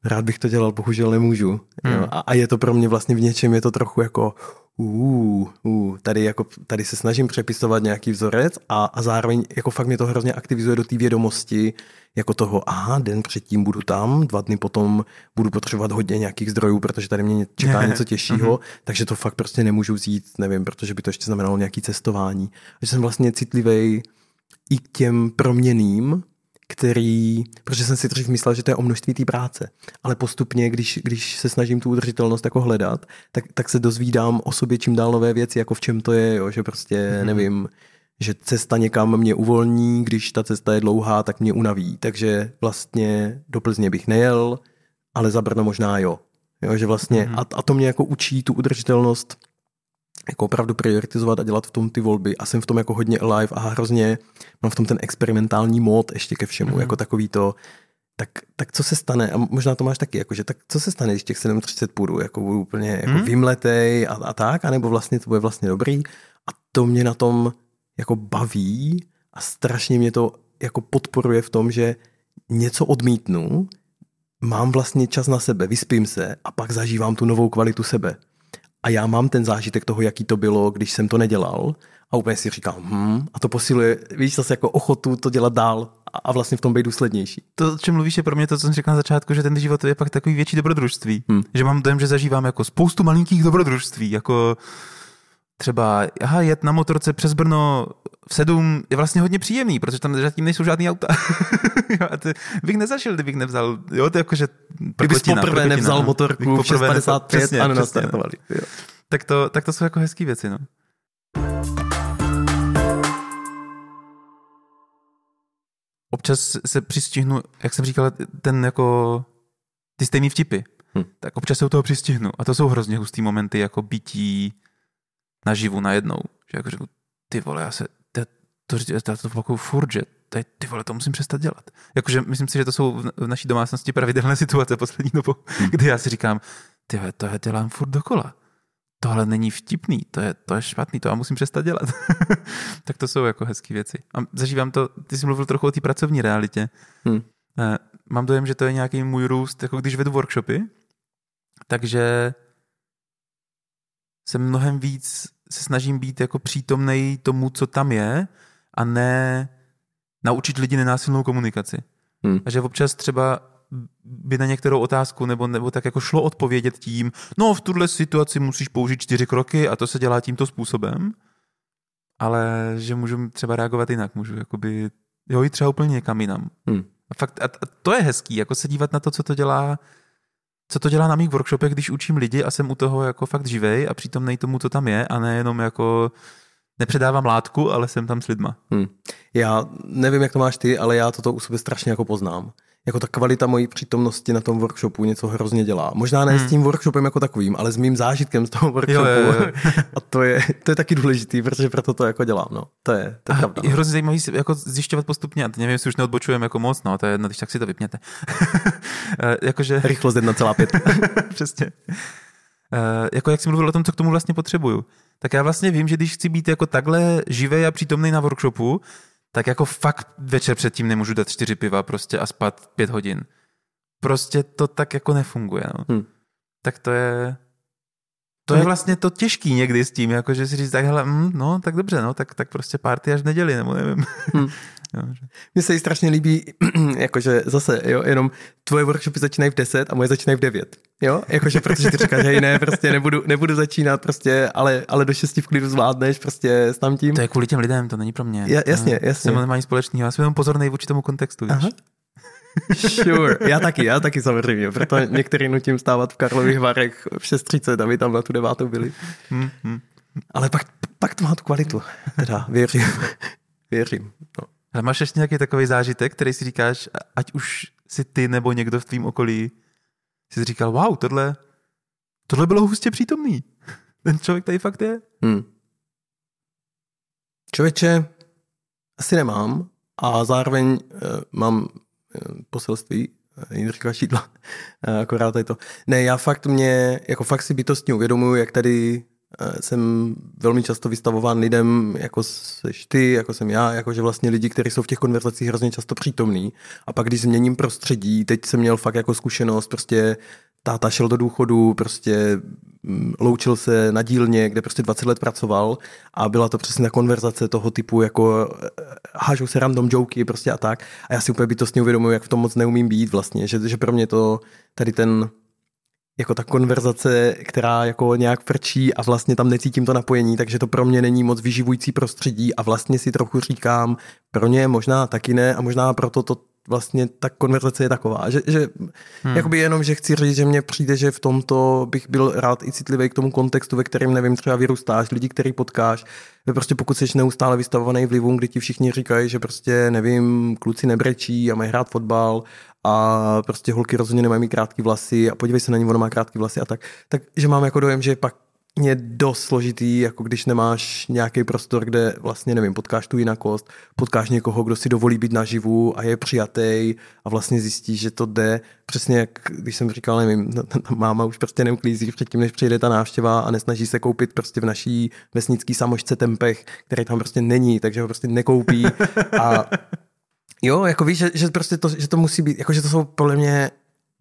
rád bych to dělal, bohužel nemůžu. Hmm. Jo? A, a je to pro mě vlastně v něčem, je to trochu jako Uh, uh, tady, jako, tady se snažím přepisovat nějaký vzorec a, a zároveň jako fakt mě to hrozně aktivizuje do té vědomosti, jako toho, aha, den předtím budu tam, dva dny potom budu potřebovat hodně nějakých zdrojů, protože tady mě čeká něco těžšího, mm-hmm. takže to fakt prostě nemůžu vzít, nevím, protože by to ještě znamenalo nějaký cestování. Že jsem vlastně citlivý i k těm proměným, který, protože jsem si dřív myslel, že to je o množství té práce, ale postupně, když, když se snažím tu udržitelnost jako hledat, tak, tak se dozvídám o sobě čím dál nové věci, jako v čem to je, jo, že prostě, mm-hmm. nevím, že cesta někam mě uvolní, když ta cesta je dlouhá, tak mě unaví. Takže vlastně do Plzně bych nejel, ale za Brno možná jo. jo že vlastně, mm-hmm. a, a to mě jako učí tu udržitelnost jako opravdu prioritizovat a dělat v tom ty volby a jsem v tom jako hodně alive a hrozně mám v tom ten experimentální mód ještě ke všemu, mm-hmm. jako takový to, tak, tak co se stane, a možná to máš taky, jako, že tak co se stane, když těch 7.30 půjdu, jako budu úplně jako mm. vymletej a, a tak, anebo vlastně to bude vlastně dobrý a to mě na tom jako baví a strašně mě to jako podporuje v tom, že něco odmítnu, mám vlastně čas na sebe, vyspím se a pak zažívám tu novou kvalitu sebe. A já mám ten zážitek toho, jaký to bylo, když jsem to nedělal a úplně si říkám, hm, a to posiluje, víš, zase jako ochotu to dělat dál a vlastně v tom být důslednější. To, o čem mluvíš, je pro mě to, co jsem říkal na začátku, že ten život je pak takový větší dobrodružství. Hmm. Že mám dojem, že zažívám jako spoustu malinkých dobrodružství, jako třeba aha, jet na motorce přes Brno v sedm je vlastně hodně příjemný, protože tam zatím nejsou žádný auta. jo, a ty bych nezašel, kdybych nevzal, jo, to je jako, že Kdybych poprvé nevzal no. motorku v 655 a nenastartovali. Tak to, tak to jsou jako hezké věci, no. Občas se přistihnu, jak jsem říkal, ten jako ty stejný vtipy, hm. tak občas se u toho přistihnu. A to jsou hrozně hustý momenty, jako bytí naživu najednou. Že jako řeknu, ty vole, já se, to, to, to, to opakuju furt, že ty, ty vole, to musím přestat dělat. Jakože myslím si, že to jsou v naší domácnosti pravidelné situace poslední dobou, hmm. kdy já si říkám, ty vole, to je dělám furt dokola. Tohle není vtipný, to je, to je špatný, to já musím přestat dělat. tak to jsou jako hezké věci. A zažívám to, ty jsi mluvil trochu o té pracovní realitě. Hmm. Mám dojem, že to je nějaký můj růst, jako když vedu workshopy, takže se mnohem víc se snažím být jako přítomnej tomu, co tam je a ne naučit lidi nenásilnou komunikaci. Hmm. A že občas třeba by na některou otázku nebo, nebo tak jako šlo odpovědět tím, no v tuhle situaci musíš použít čtyři kroky a to se dělá tímto způsobem, ale že můžu třeba reagovat jinak, můžu jakoby, jo, jít třeba úplně někam jinam. Hmm. A fakt, a to je hezký, jako se dívat na to, co to dělá co to dělá na mých workshopech, když učím lidi a jsem u toho jako fakt živej a přitom nej tomu, co tam je a nejenom jako nepředávám látku, ale jsem tam s lidma. Hmm. Já nevím, jak to máš ty, ale já toto u sebe strašně jako poznám jako ta kvalita mojí přítomnosti na tom workshopu něco hrozně dělá. Možná ne hmm. s tím workshopem jako takovým, ale s mým zážitkem z toho workshopu. Jo, jo, jo. A to je, to je taky důležitý, protože proto to jako dělám. No. To je, to je pravda. Je no. hrozně zajímavý jako zjišťovat postupně. Nevím, jestli už neodbočujeme jako moc, no to je jedno, když tak si to vypněte. Eh, jakože... Rychlost 1,5. Přesně. Uh, jako jak jsi mluvil o tom, co k tomu vlastně potřebuju, tak já vlastně vím, že když chci být jako takhle živý a přítomný na workshopu, tak jako fakt večer předtím nemůžu dát čtyři piva prostě a spát pět hodin. Prostě to tak jako nefunguje. No. Hmm. Tak to je, to je vlastně to těžký někdy s tím, jako že si říct, tak hele, mm, no, tak dobře, no, tak, tak prostě party až v neděli, nebo nevím. Hmm. Mně se jí strašně líbí, jakože zase, jo, jenom tvoje workshopy začínají v 10 a moje začínají v 9. Jo, jakože protože ty říkáš, že ne, prostě nebudu, nebudu začínat, prostě, ale, ale do 6 v klidu zvládneš, prostě s tam tím. To je kvůli těm lidem, to není pro mě. Ja, jasně, jasně. Jsem nemají společného, já jsem jenom pozorný vůči tomu kontextu, víš? Aha. Sure, já taky, já taky samozřejmě, proto některý nutím stávat v Karlových Varech v 6.30, aby tam na tu devátou byli. Hmm, hmm. Ale pak, pak to má tu kvalitu, teda věřím, věřím. No. Ale máš ještě nějaký takový zážitek, který si říkáš, ať už si ty nebo někdo v tvém okolí, si říkal, wow, tohle, tohle bylo hustě přítomný. Ten člověk tady fakt je. Hmm. Člověče, asi nemám a zároveň uh, mám poselství uh, Jindřicha Šídla, uh, akorát je to. Ne, já fakt mě, jako fakt si bytostně uvědomuji, jak tady Eh, jsem velmi často vystavován lidem, jako seš ty, jako jsem já, jakože vlastně lidi, kteří jsou v těch konverzacích hrozně často přítomní. A pak, když změním prostředí, teď jsem měl fakt jako zkušenost prostě táta šel do důchodu, prostě mm, loučil se na dílně, kde prostě 20 let pracoval a byla to přesně ta konverzace toho typu, jako eh, hážou se random joky prostě a tak. A já si úplně bytostně uvědomuji, jak v tom moc neumím být vlastně, že, že pro mě to tady ten jako ta konverzace, která jako nějak frčí a vlastně tam necítím to napojení, takže to pro mě není moc vyživující prostředí a vlastně si trochu říkám, pro ně možná taky ne a možná proto to vlastně ta konverzace je taková, že, že hmm. jakoby jenom, že chci říct, že mně přijde, že v tomto bych byl rád i citlivý k tomu kontextu, ve kterém, nevím, třeba vyrůstáš, lidi, který potkáš, prostě pokud jsi neustále vystavovaný vlivům, kdy ti všichni říkají, že prostě, nevím, kluci nebrečí a mají hrát fotbal a prostě holky rozhodně nemají mít krátké vlasy a podívej se na ní, ona má krátké vlasy a tak, takže mám jako dojem, že pak je dost složitý, jako když nemáš nějaký prostor, kde vlastně, nevím, potkáš tu jinakost, potkáš někoho, kdo si dovolí být naživu a je přijatý a vlastně zjistíš, že to jde. Přesně jak, když jsem říkal, nevím, ta máma už prostě neuklízí předtím, než přijde ta návštěva a nesnaží se koupit prostě v naší vesnický samošce tempech, který tam prostě není, takže ho prostě nekoupí a Jo, jako víš, že, že prostě to, že to musí být, jako že to jsou podle mě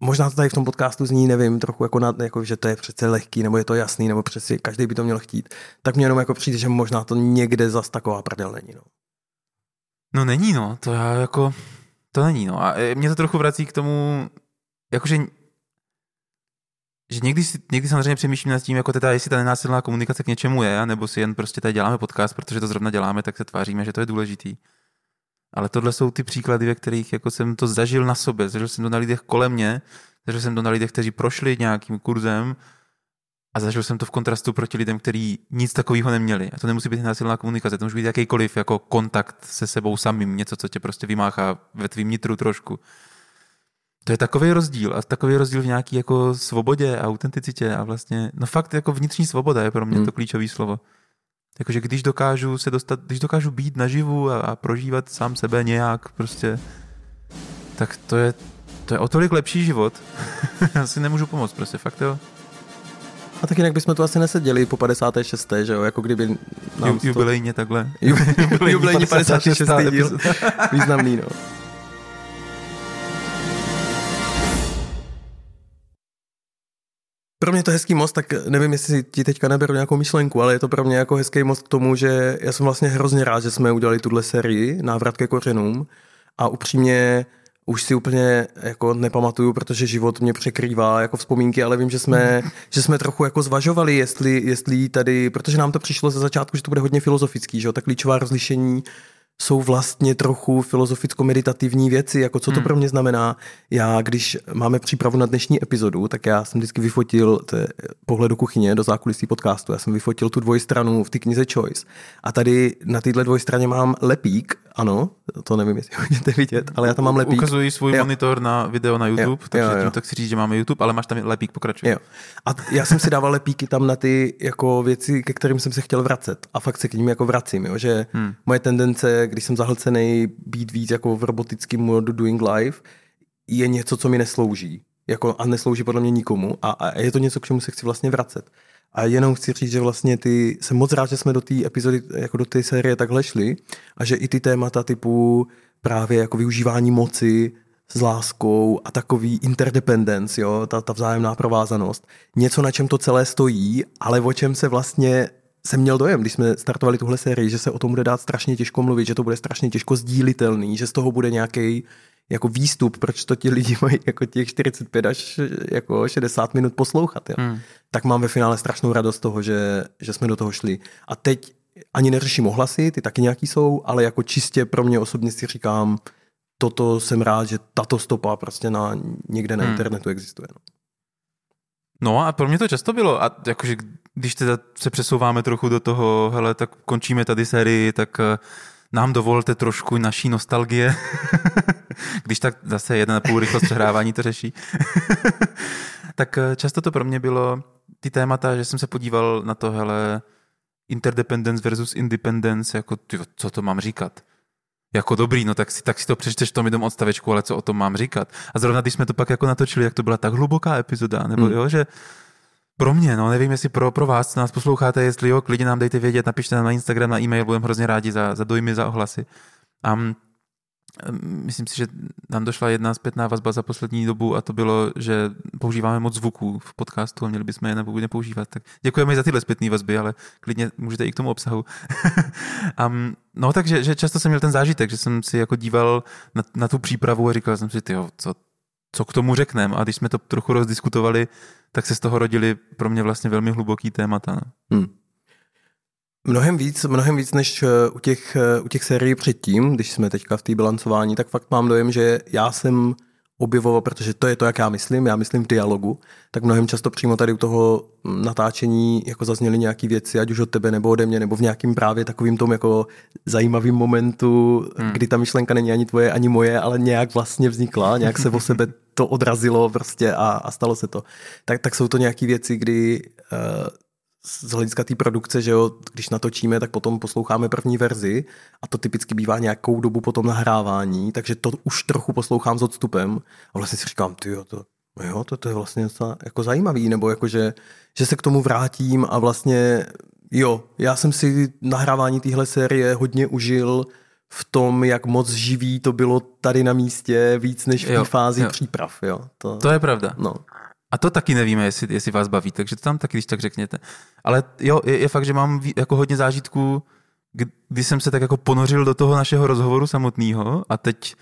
možná to tady v tom podcastu zní, nevím, trochu jako, na, jako že to je přece lehký, nebo je to jasný, nebo přeci každý by to měl chtít, tak mě jenom jako přijde, že možná to někde zas taková prdel není, no. No není, no, to já jako, to není, no. A e, mě to trochu vrací k tomu, jakože že někdy, někdy samozřejmě přemýšlím nad tím, jako teda, jestli ta nenásilná komunikace k něčemu je, nebo si jen prostě tady děláme podcast, protože to zrovna děláme, tak se tváříme, že to je důležitý. Ale tohle jsou ty příklady, ve kterých jako jsem to zažil na sobě. Zažil jsem to na lidech kolem mě, zažil jsem to na lidech, kteří prošli nějakým kurzem a zažil jsem to v kontrastu proti lidem, kteří nic takového neměli. A to nemusí být násilná komunikace, to může být jakýkoliv jako kontakt se sebou samým, něco, co tě prostě vymáchá ve tvým nitru trošku. To je takový rozdíl a takový rozdíl v nějaké jako svobodě a autenticitě a vlastně, no fakt jako vnitřní svoboda je pro mě hmm. to klíčové slovo. Jakože když dokážu se dostat, když dokážu být naživu a, a prožívat sám sebe nějak prostě, tak to je, to je o tolik lepší život. Já si nemůžu pomoct prostě, fakt jo. A tak jinak bychom tu asi neseděli po 56. že jo, jako kdyby nám Ju, Jubilejně takhle. Jubilejní, jubilejní 56. 56. díl. Významný, no. Pro mě to hezký most, tak nevím, jestli ti teďka neberu nějakou myšlenku, ale je to pro mě jako hezký most k tomu, že já jsem vlastně hrozně rád, že jsme udělali tuhle sérii Návrat ke kořenům. A upřímně už si úplně jako nepamatuju, protože život mě překrývá jako vzpomínky, ale vím, že jsme, že jsme trochu jako zvažovali, jestli, jestli tady, protože nám to přišlo ze začátku, že to bude hodně filozofický, že jo, tak klíčová rozlišení jsou vlastně trochu filozoficko-meditativní věci, jako co to hmm. pro mě znamená. Já, když máme přípravu na dnešní epizodu, tak já jsem vždycky vyfotil to je pohled do kuchyně, do zákulisí podcastu, já jsem vyfotil tu dvojstranu v té knize Choice. A tady na téhle dvojstraně mám lepík, ano, to nevím, jestli můžete vidět, ale já tam mám lepík. Ukazuji svůj jo. monitor na video na YouTube, jo. takže jo, jo. tím tak si říct, že máme YouTube, ale máš tam lepík, pokračuje. Jo. A já jsem si dával lepíky tam na ty jako věci, ke kterým jsem se chtěl vracet. A fakt se k ním jako vracím, jo, že hmm. moje tendence, když jsem zahlcený být víc jako v robotickém modu doing life, je něco, co mi neslouží. Jako, a neslouží podle mě nikomu. A, a je to něco, k čemu se chci vlastně vracet. A jenom chci říct, že vlastně ty, jsem moc rád, že jsme do té epizody, jako do té série takhle šli a že i ty témata typu právě jako využívání moci s láskou a takový interdependence, jo, ta, ta vzájemná provázanost, něco, na čem to celé stojí, ale o čem se vlastně jsem měl dojem, když jsme startovali tuhle sérii, že se o tom bude dát strašně těžko mluvit, že to bude strašně těžko sdílitelný, že z toho bude nějaký jako výstup, proč to ti lidi mají jako těch 45 až jako 60 minut poslouchat. Jo. Hmm. Tak mám ve finále strašnou radost toho, že, že jsme do toho šli. A teď ani neřeším ohlasy, ty taky nějaký jsou, ale jako čistě pro mě osobně si říkám, toto jsem rád, že tato stopa prostě na, někde na hmm. internetu existuje. No. No a pro mě to často bylo. A jakože když teda se přesouváme trochu do toho, hele, tak končíme tady sérii, tak eh, nám dovolte trošku naší nostalgie. když tak zase jeden a půl rychlost přehrávání to řeší. tak eh, často to pro mě bylo ty témata, že jsem se podíval na to, hele, interdependence versus independence, jako ty, co to mám říkat jako dobrý, no tak si, tak si to přečteš v tom jednom odstavečku, ale co o tom mám říkat. A zrovna když jsme to pak jako natočili, jak to byla tak hluboká epizoda, nebo hmm. jo, že pro mě, no nevím, jestli pro, pro vás, co nás posloucháte, jestli jo, klidně nám dejte vědět, napište nám na Instagram, na e-mail, budeme hrozně rádi za, za dojmy, za ohlasy. Um, myslím si, že nám došla jedna zpětná vazba za poslední dobu a to bylo, že používáme moc zvuků v podcastu a měli bychom je nebo nepoužívat. Tak děkujeme za tyhle zpětné vazby, ale klidně můžete i k tomu obsahu. um, no takže že často jsem měl ten zážitek, že jsem si jako díval na, na tu přípravu a říkal jsem si, tyjo, co, co k tomu řekneme. A když jsme to trochu rozdiskutovali, tak se z toho rodili pro mě vlastně velmi hluboký témata. Hmm. Mnohem víc, mnohem víc než eh, u těch, eh, u těch sérií předtím, když jsme teďka v té bilancování, tak fakt mám dojem, že já jsem objevoval, protože to je to, jak já myslím, já myslím v dialogu, tak mnohem často přímo tady u toho natáčení jako zazněly nějaké věci, ať už od tebe nebo ode mě, nebo v nějakým právě takovým tom jako zajímavým momentu, hmm. kdy ta myšlenka není ani tvoje, ani moje, ale nějak vlastně vznikla, nějak se o sebe to odrazilo prostě a, a stalo se to. Tak, tak jsou to nějaké věci, kdy uh, z hlediska té produkce, že jo, když natočíme, tak potom posloucháme první verzi a to typicky bývá nějakou dobu potom nahrávání, takže to už trochu poslouchám s odstupem a vlastně si říkám, ty jo, to, jo, to, to je vlastně jako zajímavý, nebo jako, že, že se k tomu vrátím a vlastně, jo, já jsem si nahrávání téhle série hodně užil v tom, jak moc živý to bylo tady na místě, víc než v té fázi jo. příprav, jo. To, to je pravda. No. A to taky nevíme, jestli, jestli vás baví, takže to tam taky když tak řekněte. Ale jo, je, je fakt, že mám jako hodně zážitků, kdy jsem se tak jako ponořil do toho našeho rozhovoru samotného a teď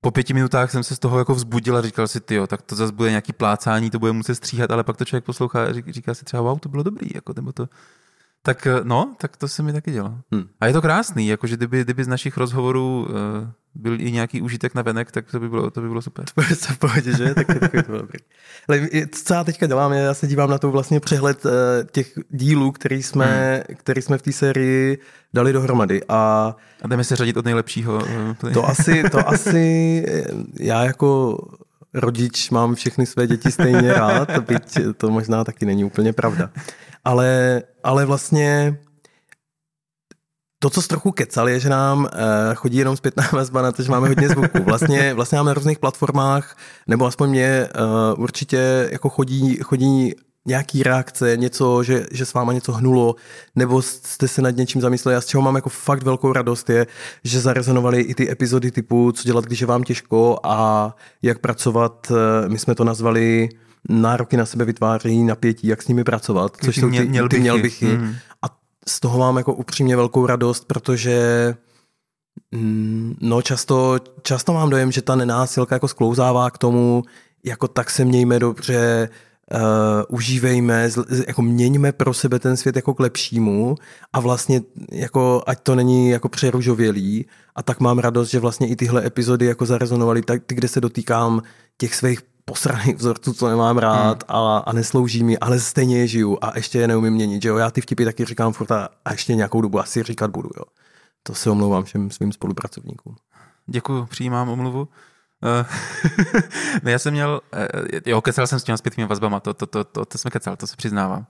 po pěti minutách jsem se z toho jako vzbudil a říkal si, jo, tak to zase bude nějaký plácání, to bude muset stříhat, ale pak to člověk poslouchá a říká si třeba, wow, to bylo dobrý, jako, nebo to, tak no, tak to se mi taky dělo. Hmm. A je to krásný, jakože kdyby, kdyby z našich rozhovorů uh, byl i nějaký užitek na venek, tak to by bylo, to by bylo super. To se v pohodě, že? Tak, tak to bylo dobrý. Ale co já teďka dělám, já se dívám na to vlastně přehled uh, těch dílů, který jsme, hmm. který jsme v té sérii dali dohromady. A, a jdeme se řadit od nejlepšího. Uh, to asi, to asi já jako rodič mám všechny své děti stejně rád, byť to možná taky není úplně pravda. Ale, ale vlastně to, co trochu kecal, je, že nám uh, chodí jenom zpětná vazba na to, že máme hodně zvuku. Vlastně, vlastně máme na různých platformách, nebo aspoň mě uh, určitě jako chodí, chodí nějaký reakce, něco, že, že s váma něco hnulo, nebo jste se nad něčím zamysleli a z čeho mám jako fakt velkou radost je, že zarezonovaly i ty epizody typu, co dělat, když je vám těžko a jak pracovat, eh, my jsme to nazvali nároky na sebe vytváří napětí, jak s nimi pracovat, což jsou ty, měl ty mělbichy. Mm. A z toho mám jako upřímně velkou radost, protože mm, no často, často mám dojem, že ta nenásilka jako sklouzává k tomu, jako tak se mějme dobře, uh, užívejme, jako měňme pro sebe ten svět jako k lepšímu a vlastně jako ať to není jako přeružovělý a tak mám radost, že vlastně i tyhle epizody jako zarezonovaly, tak ty, kde se dotýkám těch svých posraných vzorců, co nemám rád hmm. a, a neslouží mi, ale stejně je žiju a ještě je neumím měnit, že jo. Já ty vtipy taky říkám furt a, a ještě nějakou dobu asi říkat budu, jo. To se omlouvám všem svým spolupracovníkům. Děkuji, přijímám omluvu. Ne, já jsem měl, uh, jo, kecal jsem s těma zpětnými vazbama, to, to, to, to, to jsem kecal, to se přiznávám.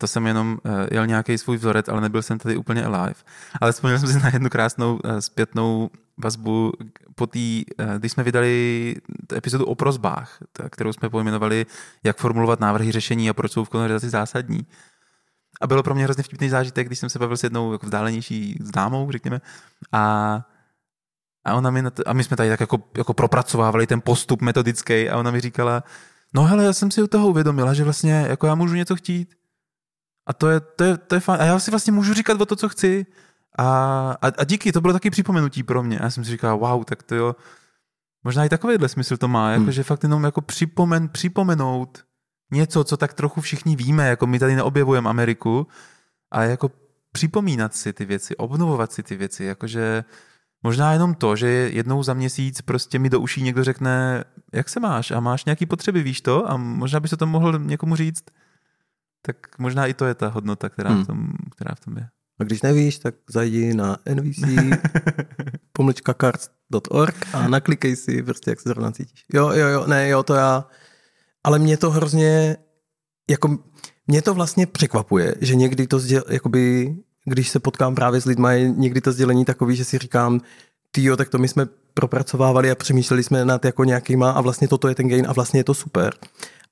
To jsem jenom uh, jel nějaký svůj vzorec, ale nebyl jsem tady úplně alive. Ale vzpomněl jsem si na jednu krásnou uh, zpětnou vazbu po té, uh, když jsme vydali epizodu o prozbách, kterou jsme pojmenovali, jak formulovat návrhy řešení a proč jsou v konverzaci zásadní. A bylo pro mě hrozně vtipný zážitek, když jsem se bavil s jednou jako vzdálenější známou, řekněme, a a, ona mi to, a my jsme tady tak jako, jako propracovávali ten postup metodický a ona mi říkala, no hele, já jsem si u toho uvědomila, že vlastně jako já můžu něco chtít. A to je, to je, to je fajn. A já si vlastně můžu říkat o to, co chci. A, a, a díky, to bylo taky připomenutí pro mě. A já jsem si říkal, wow, tak to jo, možná i takovýhle smysl to má, jako, hmm. že fakt jenom jako připomen, připomenout něco, co tak trochu všichni víme, jako my tady neobjevujeme Ameriku, a jako připomínat si ty věci, obnovovat si ty věci, jakože Možná jenom to, že jednou za měsíc prostě mi do uší někdo řekne, jak se máš a máš nějaký potřeby, víš to? A možná by se to mohl někomu říct. Tak možná i to je ta hodnota, která, hmm. v, tom, která v tom je. A když nevíš, tak zajdi na nvc pomlčka cards.org a naklikej si prostě, jak se zrovna cítíš. Jo, jo, jo, ne, jo, to já. Ale mě to hrozně, jako, mě to vlastně překvapuje, že někdy to zděl, jakoby když se potkám právě s lidmi, je někdy to sdělení takový, že si říkám, jo, tak to my jsme propracovávali a přemýšleli jsme nad jako nějakýma a vlastně toto je ten gain a vlastně je to super.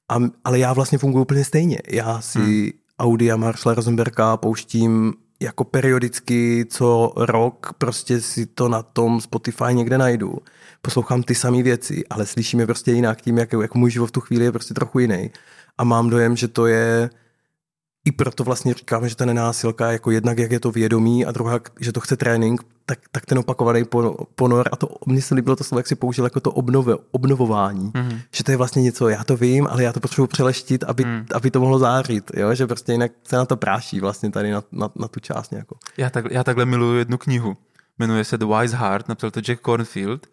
A, ale já vlastně funguji úplně stejně. Já si hmm. Audi a Marshall Rosenberga pouštím jako periodicky co rok prostě si to na tom Spotify někde najdu. Poslouchám ty samé věci, ale slyším je prostě jinak tím, jak, jak můj život v tu chvíli je prostě trochu jiný. A mám dojem, že to je i proto vlastně říkáme, že ta nenásilka, jako jednak jak je to vědomí a druhá, že to chce trénink, tak, tak ten opakovaný ponor a to, mně se líbilo to slovo, jak si použil jako to obnove, obnovování, mm-hmm. že to je vlastně něco, já to vím, ale já to potřebuji přeleštit, aby, mm. aby to mohlo zářit, jo? že prostě jinak se na to práší vlastně tady na, na, na tu část nějakou. Já, tak, já takhle miluji jednu knihu, jmenuje se The Wise Heart, napsal to Jack Cornfield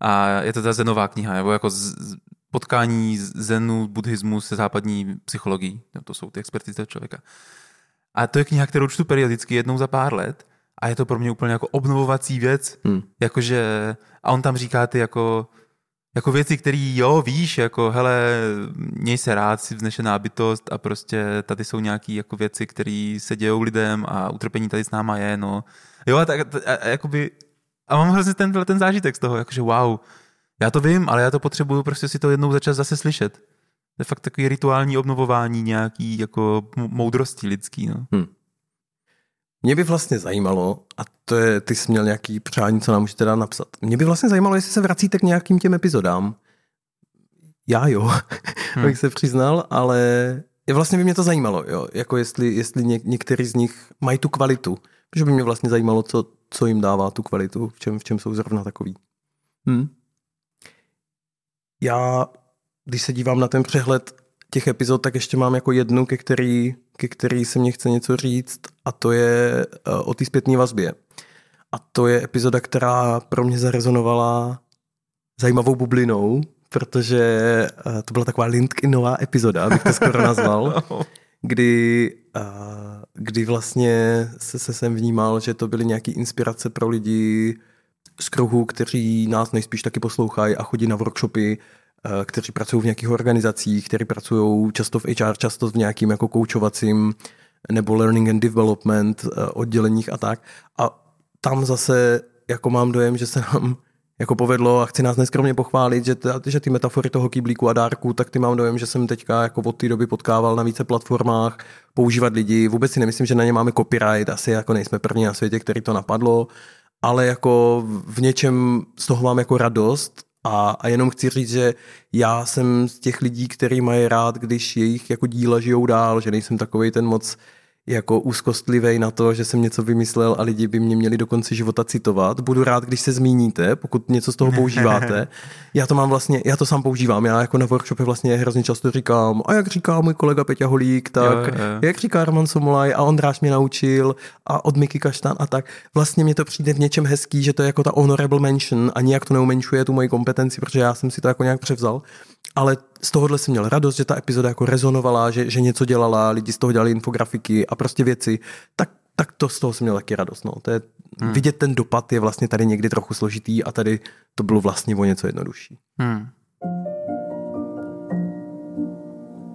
a je to ta zenová kniha, nebo jako z, potkání zenu, buddhismu se západní psychologií. No, to jsou ty experty toho člověka. A to je kniha, kterou čtu periodicky jednou za pár let a je to pro mě úplně jako obnovovací věc. Hmm. Jakože, a on tam říká ty jako, jako věci, které jo, víš, jako hele, měj se rád, si vznešená bytost a prostě tady jsou nějaké jako věci, které se dějou lidem a utrpení tady s náma je, no. Jo, a, tak, a, a, a jakoby, a mám hrozně ten, ten zážitek z toho, jakože wow, já to vím, ale já to potřebuju prostě si to jednou za čas zase slyšet. To je fakt takový rituální obnovování nějaký jako moudrosti lidský. No. Hmm. Mě by vlastně zajímalo, a to je, ty jsi měl nějaký přání, co nám můžete dát napsat. Mě by vlastně zajímalo, jestli se vracíte k nějakým těm epizodám. Já jo, hmm. abych se přiznal, ale vlastně by mě to zajímalo, jo. jako jestli, jestli něk, některý z nich mají tu kvalitu. Protože by mě vlastně zajímalo, co, co jim dává tu kvalitu, v čem, v čem jsou zrovna takový. Hmm já, když se dívám na ten přehled těch epizod, tak ještě mám jako jednu, ke který, ke který se mě chce něco říct a to je uh, o té zpětné vazbě. A to je epizoda, která pro mě zarezonovala zajímavou bublinou, protože uh, to byla taková LinkedInová epizoda, abych to skoro nazval, kdy, uh, kdy vlastně se, se jsem vnímal, že to byly nějaké inspirace pro lidi, z kruhu, kteří nás nejspíš taky poslouchají a chodí na workshopy, eh, kteří pracují v nějakých organizacích, kteří pracují často v HR, často v nějakým jako koučovacím nebo learning and development eh, odděleních a tak. A tam zase jako mám dojem, že se nám jako povedlo a chci nás neskromně pochválit, že, t- že ty metafory toho kýblíku a dárku, tak ty mám dojem, že jsem teďka jako od té doby potkával na více platformách používat lidi. Vůbec si nemyslím, že na ně máme copyright, asi jako nejsme první na světě, který to napadlo ale jako v něčem z toho mám jako radost a, a jenom chci říct, že já jsem z těch lidí, který mají rád, když jejich jako díla žijou dál, že nejsem takový ten moc jako úzkostlivý na to, že jsem něco vymyslel a lidi by mě měli do konce života citovat. Budu rád, když se zmíníte, pokud něco z toho používáte. Já to mám vlastně, já to sám používám. Já jako na workshopě vlastně hrozně často říkám, a jak říká můj kolega Peťa Holík, tak jo, jo. jak říká Roman Somolaj a Ondráš mě naučil a od Miky Kaštan a tak. Vlastně mě to přijde v něčem hezký, že to je jako ta honorable mention a nijak to neumenšuje tu moji kompetenci, protože já jsem si to jako nějak převzal ale z tohohle jsem měl radost, že ta epizoda jako rezonovala, že, že něco dělala, lidi z toho dělali infografiky a prostě věci, tak, tak to z toho jsem měl taky radost. No. To je, hmm. Vidět ten dopad je vlastně tady někdy trochu složitý a tady to bylo vlastně o něco jednodušší. Hmm.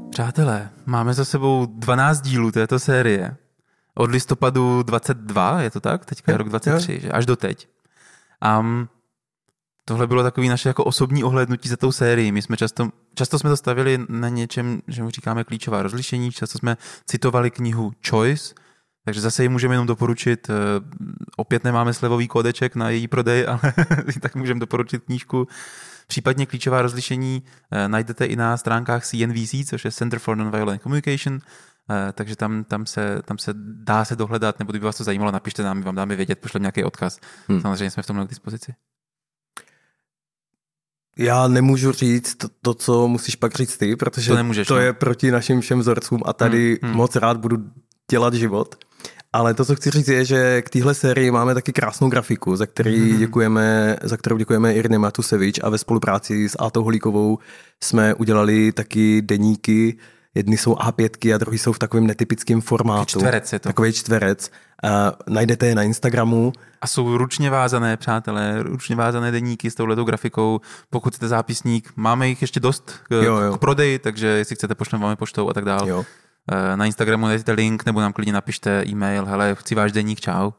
Přátelé, máme za sebou 12 dílů této série. Od listopadu 22, je to tak? Teďka je rok 23, že? až do teď. Um, tohle bylo takový naše jako osobní ohlednutí za tou sérii. My jsme často, často jsme to stavili na něčem, že mu říkáme klíčová rozlišení, často jsme citovali knihu Choice, takže zase ji můžeme jenom doporučit. Eh, opět nemáme slevový kódeček na její prodej, ale tak můžeme doporučit knížku. Případně klíčová rozlišení eh, najdete i na stránkách CNVC, což je Center for Nonviolent Communication, eh, takže tam, tam, se, tam se dá se dohledat, nebo kdyby vás to zajímalo, napište nám, my vám dáme vědět, pošleme nějaký odkaz. Hmm. Samozřejmě jsme v tomhle k dispozici. Já nemůžu říct to, to, co musíš pak říct ty, protože to, nemůžeš, to no. je proti našim všem vzorcům a tady hmm, hmm. moc rád budu dělat život. Ale to, co chci říct, je, že k téhle sérii máme taky krásnou grafiku, za, který hmm. děkujeme, za kterou děkujeme Irně Matusevič a ve spolupráci s Átou Holíkovou jsme udělali taky deníky, Jedny jsou A5 a druhý jsou v takovém netypickém formátu. Čtverec je to. Takový čtverec. Uh, najdete je na Instagramu. A jsou ručně vázané, přátelé, ručně vázané deníky s touhletou grafikou. Pokud jste zápisník, máme jich ještě dost k, jo, jo. k prodeji, takže jestli chcete, pošleme vám poštou a tak dále. Jo. Uh, na Instagramu najdete link, nebo nám klidně napište e-mail, hele, chci váš deník, čau.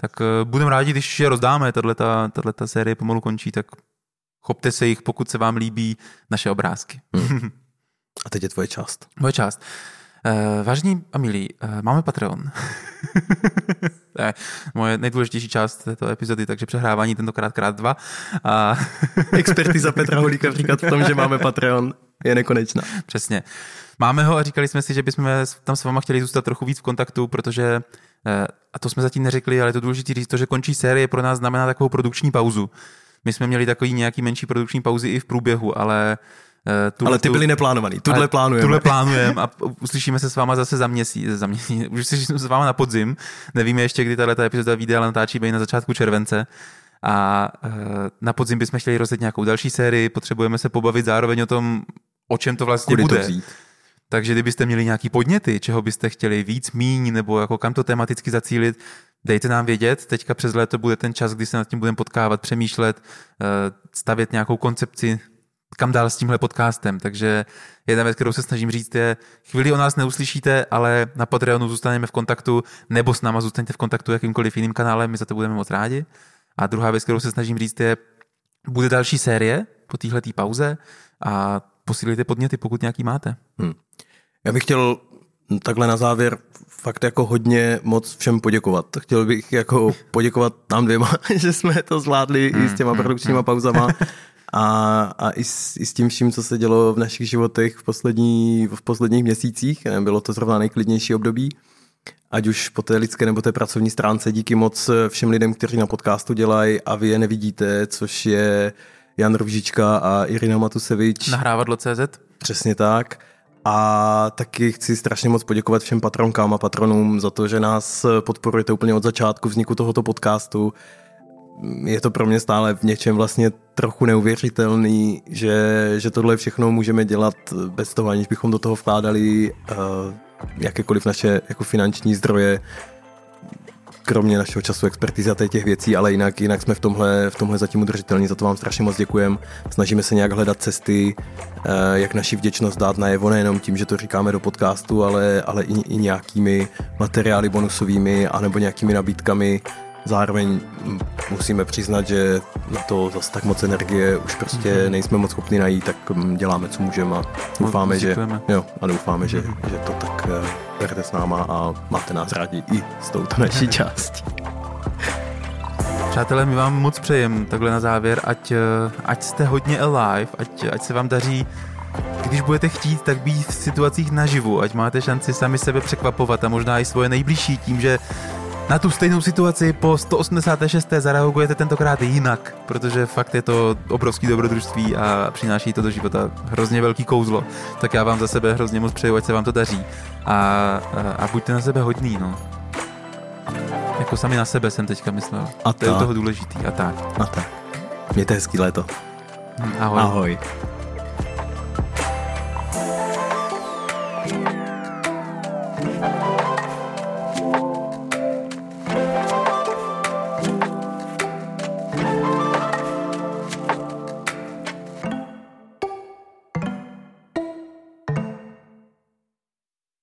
Tak uh, budeme rádi, když je rozdáme, tato série pomalu končí, tak chopte se jich, pokud se vám líbí naše obrázky. Hmm. A teď je tvoje část. Moje část. Uh, vážení a milí, uh, máme Patreon. to je moje nejdůležitější část této epizody, takže přehrávání tentokrát krát dva. A... Expertiza Petra Holíka říkat v tom, že máme Patreon, je nekonečná. Přesně. Máme ho a říkali jsme si, že bychom tam s váma chtěli zůstat trochu víc v kontaktu, protože, a to jsme zatím neřekli, ale je to důležité říct, to, že končí série pro nás znamená takovou produkční pauzu. My jsme měli takový nějaký menší produkční pauzy i v průběhu, ale Uh, tu, ale ty byly neplánovaný, tuhle plánujeme. Tuhle plánujeme a uslyšíme se s váma zase za měsíc, za měsíc už se s váma na podzim, nevíme ještě, kdy tahle epizoda vyjde, ale natáčíme na začátku července a uh, na podzim bychom chtěli rozjet nějakou další sérii, potřebujeme se pobavit zároveň o tom, o čem to vlastně Kudy bude. To vzít? Takže kdybyste měli nějaký podněty, čeho byste chtěli víc, míň, nebo jako kam to tematicky zacílit, dejte nám vědět. Teďka přes léto bude ten čas, kdy se nad tím budeme potkávat, přemýšlet, eh, stavět nějakou koncepci, kam dál s tímhle podcastem. Takže jedna věc, kterou se snažím říct, je, chvíli o nás neuslyšíte, ale na Patreonu zůstaneme v kontaktu, nebo s náma zůstaňte v kontaktu jakýmkoliv jiným kanálem, my za to budeme moc rádi. A druhá věc, kterou se snažím říct, je, bude další série po téhle pauze a posílejte podněty, pokud nějaký máte. Hmm. Já bych chtěl takhle na závěr fakt jako hodně moc všem poděkovat. Chtěl bych jako poděkovat nám dvěma, že jsme to zvládli hmm, i s těma hmm, produkčníma hmm. pauzama a, a i, s, i s tím vším, co se dělo v našich životech v, poslední, v posledních měsících. Bylo to zrovna nejklidnější období. Ať už po té lidské nebo té pracovní stránce. Díky moc všem lidem, kteří na podcastu dělají a vy je nevidíte, což je Jan Rovžička a Irina Matusevič. Nahrávadlo.cz Přesně tak. A taky chci strašně moc poděkovat všem patronkám a patronům za to, že nás podporujete úplně od začátku vzniku tohoto podcastu. Je to pro mě stále v něčem vlastně trochu neuvěřitelný, že, že tohle všechno můžeme dělat bez toho, aniž bychom do toho vkládali uh, jakékoliv naše jako finanční zdroje, kromě našeho času expertizy a těch věcí, ale jinak, jinak jsme v tomhle, v tomhle zatím udržitelní, za to vám strašně moc děkujeme. Snažíme se nějak hledat cesty, eh, jak naši vděčnost dát najevo, nejenom tím, že to říkáme do podcastu, ale, ale i, i nějakými materiály bonusovými anebo nějakými nabídkami, Zároveň musíme přiznat, že na to zase tak moc energie už prostě mhm. nejsme moc schopni najít, tak mm, děláme, co můžeme a doufáme, že, jo, a doufáme, že, mhm. že to tak eh, berete s náma a máte nás rádi i s touto naší částí. Přátelé, my vám moc přejem takhle na závěr, ať, eh, ať jste hodně alive, ať, ať se vám daří když budete chtít, tak být v situacích naživu, ať máte šanci sami sebe překvapovat a možná i svoje nejbližší tím, že na tu stejnou situaci po 186. zareagujete tentokrát jinak, protože fakt je to obrovský dobrodružství a přináší to do života hrozně velký kouzlo. Tak já vám za sebe hrozně moc přeju, ať se vám to daří. A, a, a buďte na sebe hodný, no. Jako sami na sebe jsem teďka myslel. A to je toho důležitý. A tak. A tak. Mějte hezký léto. Ahoj. Ahoj.